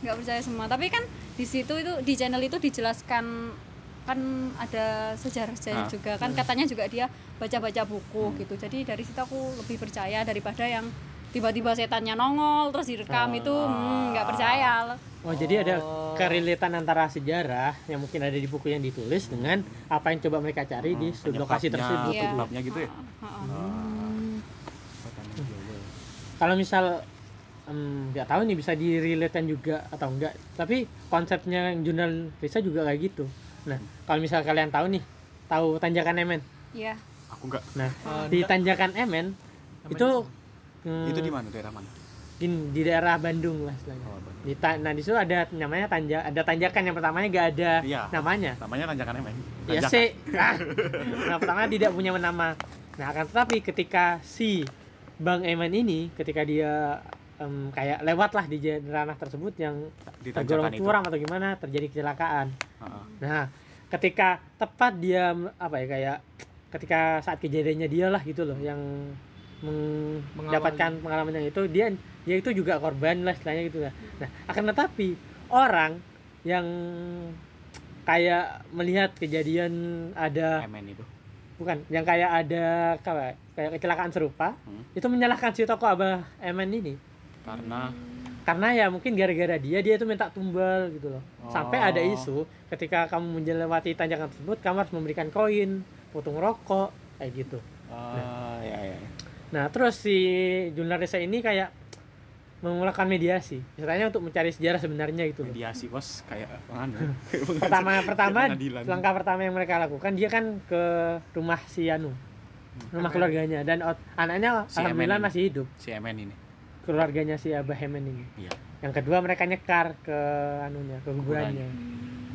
Enggak percaya semua. Tapi kan di situ itu di channel itu dijelaskan kan ada sejarah-sejarah Ah. juga kan katanya juga dia baca-baca buku gitu jadi dari situ aku lebih percaya daripada yang tiba-tiba setannya nongol terus direkam itu hmm, nggak percaya Oh, jadi ada Oh. kerelitan antara sejarah yang mungkin ada di buku yang ditulis dengan apa yang coba mereka cari di Hmm, lokasi penyebabnya, tersebut. Iya. penyebabnya gitu ya tanah Jawa. Kalau misal em, nggak tahu nih bisa direlatekan juga atau enggak, tapi konsepnya jurnal Risa juga kayak gitu. Nah, kalau misal kalian tahu nih, tahu tanjakan Emen. Iya aku enggak Nah, Oh, di tanjakan Emen itu hmm, itu di mana daerah mana di, di daerah Bandung lah istilahnya. oh, Bandung. Di ta- nah di situ ada namanya tanja ada tanjakan yang pertamanya nggak ada Iya. namanya. namanya tanjakan emang Ya sih. Ah. Nah, pertama tidak punya nama. Nah, akan tetapi ketika si Bang Eman ini ketika dia em, kayak lewat lah di jalan ranah tersebut yang tergolong itu curam atau gimana terjadi kecelakaan. Heeh. Nah, ketika tepat dia apa ya kayak ketika saat kejadiannya dia lah gitu loh yang meng- mendapatkan pengalaman yang itu dia dia itu juga korban lah istilahnya gitu lah. Nah, akan tetapi orang yang kayak melihat kejadian ada Emen itu bukan yang kayak ada kayak, kayak kecelakaan serupa Hmm. itu menyalahkan si toko Abah Emen ini karena karena ya mungkin gara-gara dia dia itu minta tumbal gitu loh. Sampai ada Oh. isu ketika kamu melewati tanjakan tersebut kamu harus memberikan koin potong rokok kayak gitu. Ah ya ya nah terus si jurnalisnya ini kayak memulakan mediasi. Istilahnya untuk mencari sejarah sebenarnya gitu loh. Mediasi bos kayak anu? Pertama pertama langkah pertama yang mereka lakukan dia kan ke rumah si Anu rumah keluarganya. Dan anaknya Si alhamdulillah masih hidup. Si Emen ini keluarganya si Abah Hemen ini. Iya. Yang kedua mereka nyekar ke anunya ke kuburannya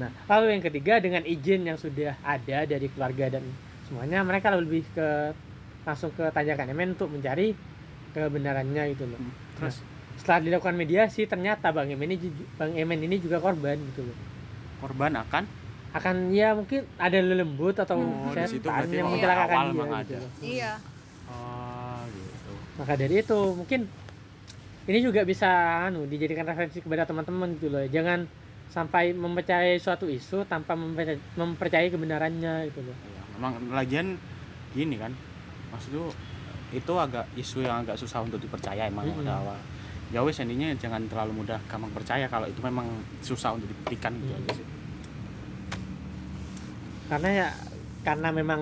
nah lalu yang ketiga dengan izin yang sudah ada dari keluarga dan semuanya mereka lebih ke langsung ke tanjakan Emen untuk mencari kebenarannya gitu loh. Terus? setelah dilakukan mediasi ternyata Bang Emen ini Bang Emen ini juga korban gitu loh. Korban akan? Akan ya mungkin ada lelembut atau Oh, di situ setan yang mencelakakan awal dia gitu iya. Oh gitu. Maka dari itu mungkin ini juga bisa anu dijadikan referensi kepada teman-teman gitu loh jangan sampai mempercayai suatu isu tanpa mempercayai, kebenarannya gitu loh ya, memang lagian gini kan maksud tuh itu agak isu yang agak susah untuk dipercaya emang Mm-mm. pada awal ya wes intinya jangan terlalu mudah gampang percaya kalau itu memang susah untuk dibuktikan gitu Mm. aja sih karena ya karena memang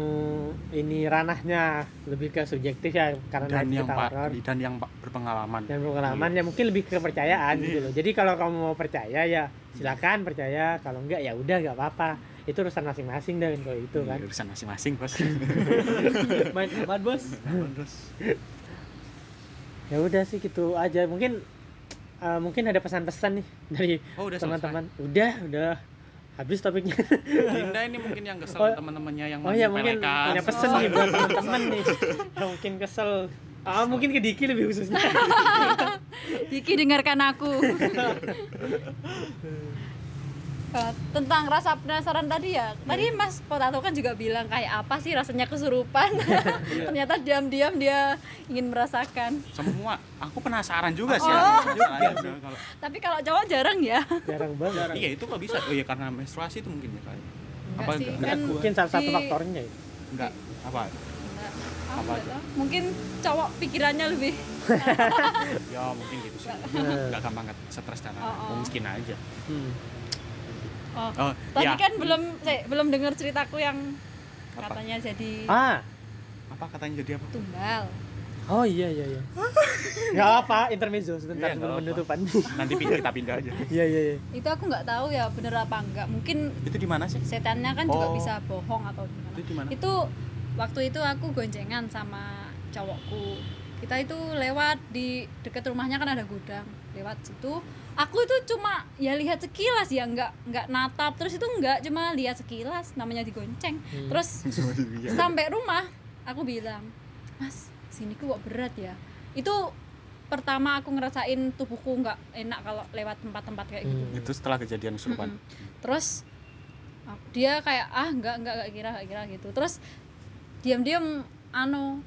ini ranahnya lebih ke subjektif ya karena dan yang pak horor dan yang pak- berpengalaman. Dan pengalaman ya mungkin lebih ke kepercayaan gitu loh. Jadi kalau kamu mau percaya ya silakan percaya. Kalau enggak ya udah nggak apa-apa. Itu urusan masing-masing dan kalau itu kan. Iya, urusan masing-masing bos. Main aman bos. Ya udah sih gitu aja. Mungkin eh, mungkin ada pesan-pesan nih dari oh udah teman-teman. Udah udah habis topiknya. Dinda ini mungkin yang kesel Oh. teman-temannya yang oh ya mungkin punya pesen nih buat teman-teman nih. Yang mungkin kesel. Ah mungkin ke Diki lebih khususnya. Diki dengarkan aku Eh, tentang rasa penasaran tadi ya. Tadi Mas Potato kan juga bilang kayak apa sih rasanya kesurupan? Ternyata diam-diam dia ingin merasakan. Semua aku penasaran juga sih. Oh. Juga kalau tapi kalau cowok jarang ya? Jarang banget. Iya itu kok bisa. Oh ya karena menstruasi itu mungkin ya kayak Enggak apa sih, enggak, kan mungkin salah satu di- faktornya ya. enggak apa? Enggak. Apa aja? mungkin cowok pikirannya lebih ya mungkin gitu sih. Enggak gampang stres karena Oh, oh. mungkin aja. Hmm. Oh, oh tadi ya kan belum saya belum dengar ceritaku yang Apa? katanya jadi ah. Apa katanya jadi apa? Tumbal. Oh iya iya iya. Nggak apa intermezzo sebentar Iya, sebelum penutupan. Nanti pindah kita pindah aja. Iya iya iya. Itu aku nggak tahu ya bener apa enggak mungkin itu di mana sih? setannya kan juga Oh. bisa bohong atau gimana. Itu di mana? Itu waktu itu aku goncengan sama cowokku. Kita itu lewat di dekat rumahnya kan ada gudang. Lewat situ aku itu cuma ya lihat sekilas ya nggak nggak natap terus itu nggak cuma lihat sekilas namanya digonceng Hmm. terus sampai rumah aku bilang mas sini kok berat ya itu pertama aku ngerasain tubuhku nggak enak kalau lewat tempat-tempat kayak gitu Hmm. Itu setelah kejadian kesurupan. Mm-mm. terus dia kayak ah nggak nggak nggak kira nggak kira gitu terus diam-diam anu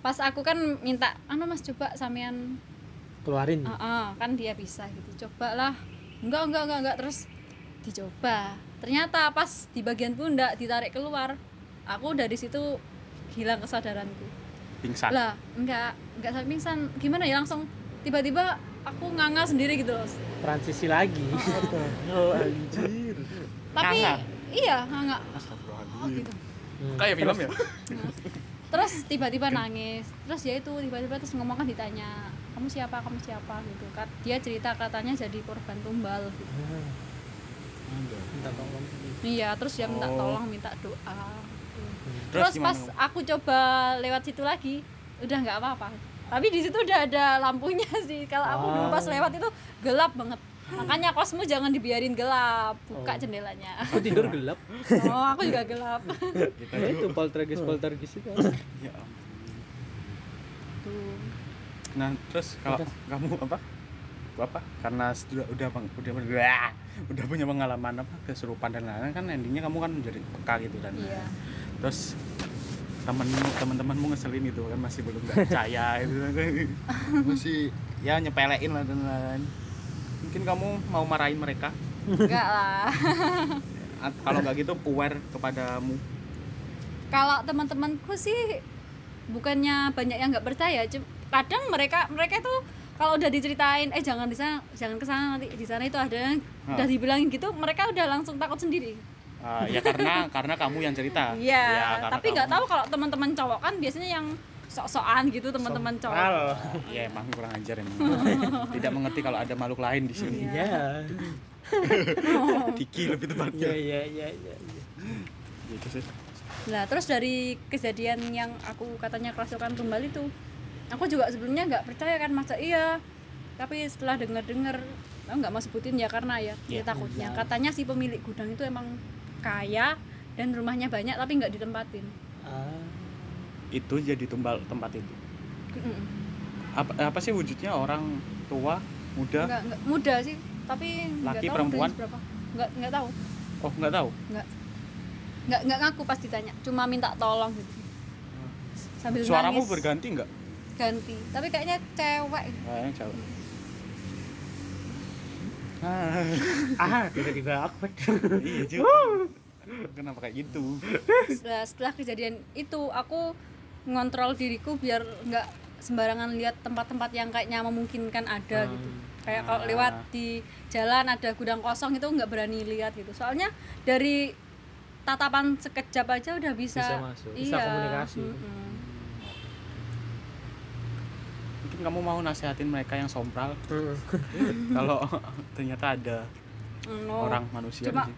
pas aku kan minta anu mas coba sampean keluarin. Ah, ah, kan dia bisa gitu. Coba lah enggak enggak enggak enggak. Terus dicoba. Ternyata pas di bagian pundak ditarik keluar aku dari situ hilang kesadaranku. Pingsan. lah enggak enggak sampai pingsan. Gimana ya langsung tiba-tiba aku nganga sendiri gitu loh. Transisi lagi. Oh anjir. tapi Nganga? iya nganga. Oh gitu. Hmm. Kayak film ya? terus tiba-tiba nangis. Terus ya itu tiba-tiba terus ngomong kan ditanya kamu siapa kamu siapa gitu kan dia cerita katanya jadi korban tumbal gitu. minta tolong iya terus dia minta Oh. tolong minta doa gitu. Terus pas aku coba lewat situ lagi udah nggak apa-apa tapi di situ udah ada lampunya sih kalau aku dulu pas Ah. lewat itu gelap banget makanya kosmu jangan dibiarin gelap buka Oh. jendelanya Aku tidur gelap. oh aku juga gelap Nah, itu poltergeist poltergeist itu. Ya tuh Nah, terus kalau kamu apa? Apa? Karena sudah udah bang, udah udah, udah punya pengalaman apa kesurupan dan lain-lain kan endingnya kamu kan menjadi peka gitu kan. iya Terus temenmu teman-temanmu ngeselin itu kan masih belum percaya itu masih ya nyepelein lah dan lain-lain. Mungkin kamu mau marahin mereka enggak lah kalau nggak gitu aware kepadamu kalau teman-temanku sih bukannya banyak yang nggak percaya kadang mereka mereka itu kalau udah diceritain eh jangan di sana jangan ke sana nanti di sana itu ada yang Ah. udah dibilangin gitu mereka udah langsung takut sendiri. Ah, ya karena karena kamu yang cerita. Iya Ya, tapi nggak tahu kalau teman-teman cowok kan biasanya yang sok-sokan gitu teman-teman cowok. Ya emang kurang ajar emang. Tidak mengerti kalau ada makhluk lain di sini. Iya. Diki lebih iya tepatnya. Iya iya iya iya. gitu sih. Nah, terus dari kejadian yang aku katanya kerasukan tumbal itu, aku juga sebelumnya nggak percaya kan masa iya. Tapi setelah dengar-dengar, aku nggak mau sebutin ya karena ya, Iya. ya takutnya. Katanya si pemilik gudang itu emang kaya dan rumahnya banyak tapi nggak ditempatin. Ah, itu jadi tumbal tempat itu? Apa apa sih wujudnya? Orang tua muda? Nggak, nggak. Muda sih, tapi Laki, tahu perempuan? Nggak nggak tahu, oh nggak tahu? Nggak. Nggak nggak ngaku pas ditanya, cuma minta tolong gitu. Sambil suaramu nangis. berganti nggak ganti, tapi kayaknya cewek. kayaknya cewek ah ah tiba-tiba aku iya juga kenapa kayak gitu setelah, setelah kejadian itu aku ngontrol diriku biar nggak sembarangan lihat tempat-tempat yang kayaknya memungkinkan ada Hmm. gitu kayak kalau Ah. lewat di jalan ada gudang kosong itu nggak berani lihat gitu soalnya dari tatapan sekejap aja udah bisa, Bisa masuk. Bisa iya, komunikasi. mm-mm. mungkin kamu mau nasihatin mereka yang sompral? Hmm. kalau ternyata ada No. orang manusia Cuma-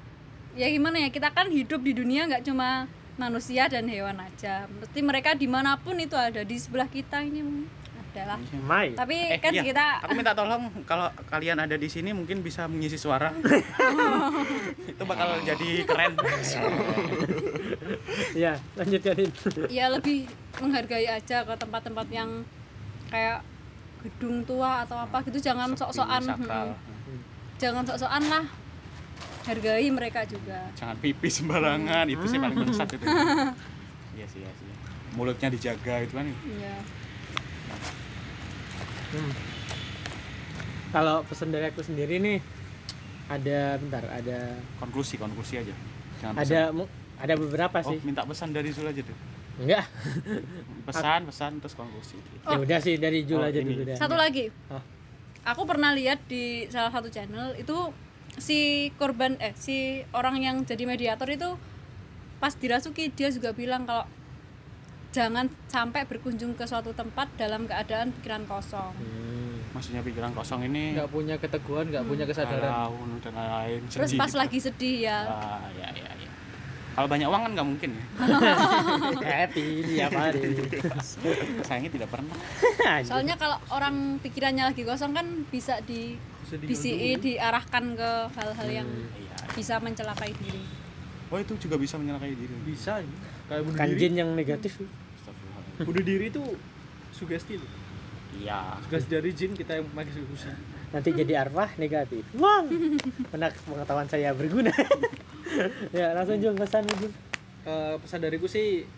ya gimana ya kita kan hidup di dunia nggak cuma manusia dan hewan aja. Mesti mereka di mana pun itu ada di sebelah kita ini adalah. Mai. Tapi Eh, kan iya, kita aku minta tolong kalau kalian ada di sini mungkin bisa mengisi suara. Itu bakal jadi keren. Ya lanjutkan ya lebih menghargai aja ke tempat-tempat yang kayak gedung tua atau apa gitu jangan sok-sokan sakral. mm, jangan sok-sokan lah. Hargai mereka juga. Jangan pipi sembarangan itu sih paling bangsat itu. Iya sih iya sih. Mulutnya dijaga itu kan. Iya. Hmm. Kalau pesan dari aku sendiri nih ada bentar, ada konklusi konklusi aja. Jangan ada ada beberapa oh sih. minta pesan dari Zul aja tuh Enggak. pesan pesan terus konklusi Ya udah sih dari Jul Oh, aja dulu dah. satu lagi Oh. aku pernah lihat di salah satu channel itu si korban eh si orang yang jadi mediator itu pas dirasuki dia juga bilang kalau jangan sampai berkunjung ke suatu tempat dalam keadaan pikiran kosong Hmm. maksudnya pikiran kosong ini nggak punya keteguhan nggak punya kesadaran dan lain-lain terus sedih pas gitu. lagi sedih ya ah ya ya ya kalau banyak uang kan nggak mungkin ya. Happy tiap hari. sayangnya tidak pernah. Soalnya kalau orang pikirannya lagi kosong kan bisa di DCI diarahkan ke hal-hal yang iya bisa mencelakai diri. Oh itu juga bisa menyalakai diri. Bisa ini. kayak bunuh Bukan diri. jin yang negatif. Bunuh diri itu sugesti loh. Iya. Tugas dari jin kita yang mengeksekusi nanti jadi arwah negatif. Wah. Penak pengetahuan saya berguna. Ya langsung Jung pesan Jung Eh, pesan dariku sih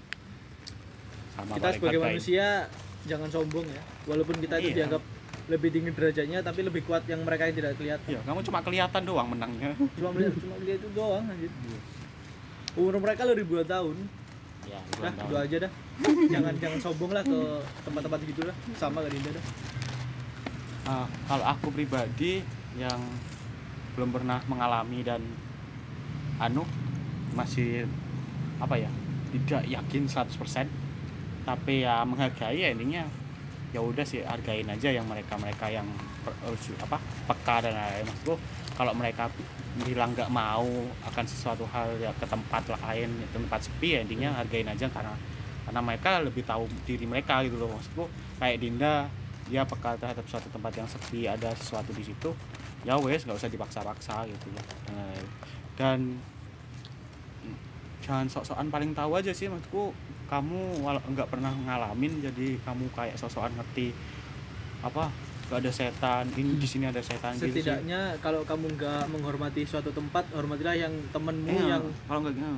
sama kita sebagai baik. manusia jangan sombong ya. Walaupun kita itu Iya. dianggap lebih tinggi derajatnya tapi lebih kuat yang mereka yang tidak kelihatan. Iya, kamu cuma kelihatan doang menangnya. cuma melihat cuma melihat itu doang anjir. Umur mereka lo ribuan tahun. Ya, dah itu aja dah. Jangan jangan sombong lah ke tempat-tempat gitu lah. Sama gak dah Ah, kalau aku pribadi yang belum pernah mengalami dan anu masih apa ya tidak yakin 100% tapi ya menghargai ya intinya ya udah sih hargain aja yang mereka mereka yang eh, apa peka dan lain-lain. Maksudku kalau mereka bilang nggak mau akan sesuatu hal ya ke tempat lain tempat sepi ya intinya hargain aja karena karena mereka lebih tahu diri mereka gitu loh. Maksudku kayak Dinda dia peka terhadap suatu tempat yang sepi ada sesuatu di situ ya wes nggak usah dipaksa-paksa gitu ya. Nah, dan jangan sok-sokan paling tahu aja sih maksudku kamu walau nggak pernah ngalamin jadi kamu kayak sok-sokan ngerti apa gak ada setan ini di sini ada setan gitu setidaknya kalau kamu nggak menghormati suatu tempat hormatilah yang temenmu Iya, yang kalau nggak gitu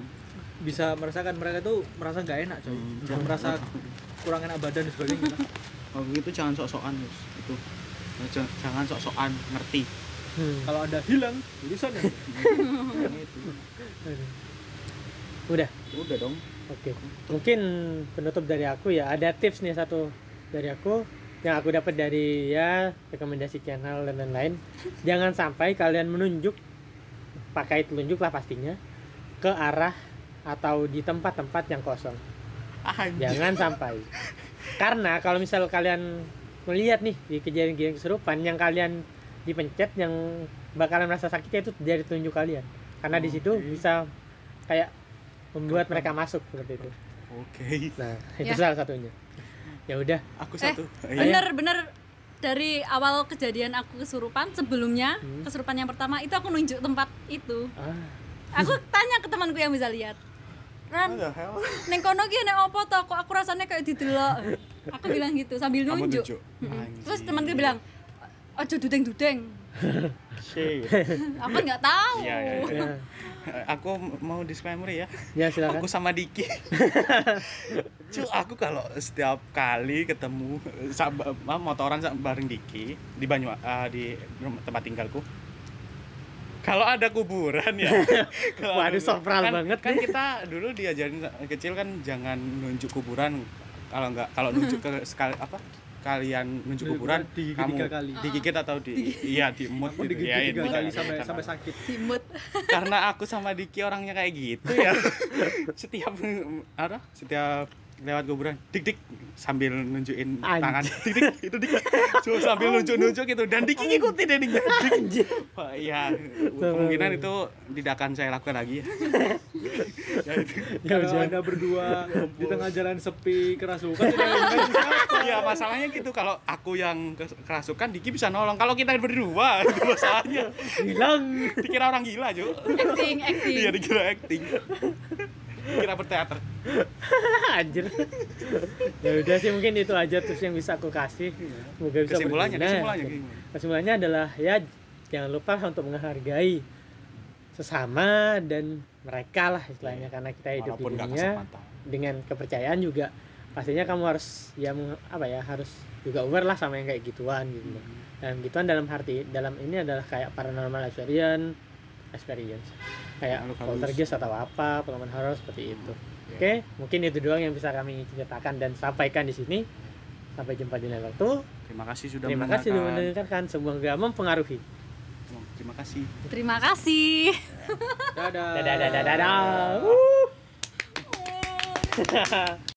bisa merasakan mereka tuh merasa nggak enak coy. Hmm, merasa kurang enak badan dan sebagainya. kalau gitu jangan sok-sokan Yus. itu Ya, jangan- jangan sok-sokan ngerti Hmm. kalau ada hilang urusan ya Gitu. udah udah dong Oke, mungkin penutup dari aku ya ada tips nih satu dari aku yang aku dapat dari ya rekomendasi channel dan lain-lain. Jangan sampai kalian menunjuk pakai telunjuk lah pastinya ke arah atau di tempat-tempat yang kosong. Anjir. Jangan sampai. Karena kalau misal kalian melihat nih di kejadian-kejadian keserupan yang kalian dipencet yang bakalan merasa sakitnya itu dari telunjuk kalian. Karena di situ Oke. bisa kayak membuat mereka masuk seperti itu. oke Nah, itu Ya. salah satunya. Ya udah, aku Eh, satu Iya. bener bener dari awal kejadian aku kesurupan sebelumnya Hmm. kesurupan yang pertama itu aku nunjuk tempat itu ah, aku tanya ke temanku yang bisa lihat Ran, neng kono ki nek opo to? Kok aku rasanya kayak didelok. Aku bilang gitu sambil nunjuk. terus Anjir. temanku bilang ojo dudeng dudeng. Shit. aku nggak tahu. Iya, iya, iya. ya, aku mau disclaimer ya. Ya silakan. aku sama Diki. Cu aku kalau setiap kali ketemu sama motoran sama bareng Diki di Banyu eh, di tempat tinggalku kalau ada kuburan ya. Kalau Waduh, ada- sopral kan, banget. kan kita dulu diajarin kecil kan jangan nunjuk kuburan. Kalau nggak kalau nunjuk ke sekali apa? Kalian nunjuk kuburan digigit kamu tiga kali. digigit atau di iya di mood aku gitu digigit ya tiga kali kan. sampai sampai sakit. Dimut karena aku sama Diki orangnya kayak gitu ya. Setiap apa? Setiap lewat kuburan dik dik sambil nunjukin Anjir. tangan. Dik dik itu dik. So, sambil nunjuk nunjuk gitu. Dan Diki ngikutin ya dik. Anjir. Iya. Kemungkinan itu tidak akan saya lakukan lagi. Ya, itu. Ya, kalau anda berdua di tengah jalan sepi kerasukan ya masalahnya gitu. Kalau aku yang kerasukan Diki bisa nolong. Kalau kita berdua itu masalahnya. Hilang. dikira orang gila Jo. Acting acting. Iya dikira acting dikira berteater Anjir. ya udah sih mungkin itu aja tips yang bisa aku kasih. Semoga bisa kesimpulannya berguna. kesimpulannya? Kesimpulannya adalah ya jangan lupa untuk menghargai sesama dan mereka lah istilahnya karena kita hidup walaupun di dunia dengan kepercayaan juga pastinya kamu harus ya apa ya harus juga aware lah sama yang kayak gituan gitu loh. Dan gituan dalam arti dalam ini adalah kayak paranormal experience experience kayak poltergeist atau apa pengalaman horor seperti itu. Ya. Oke, mungkin itu doang yang bisa kami ceritakan dan sampaikan di sini. Sampai jumpa di lain waktu. Terima kasih sudah Terima kasih sudah mendengarkan. Semoga mempengaruhi. Oh, Terima kasih. terima kasih dadah Dadah dadah dadah. dadah.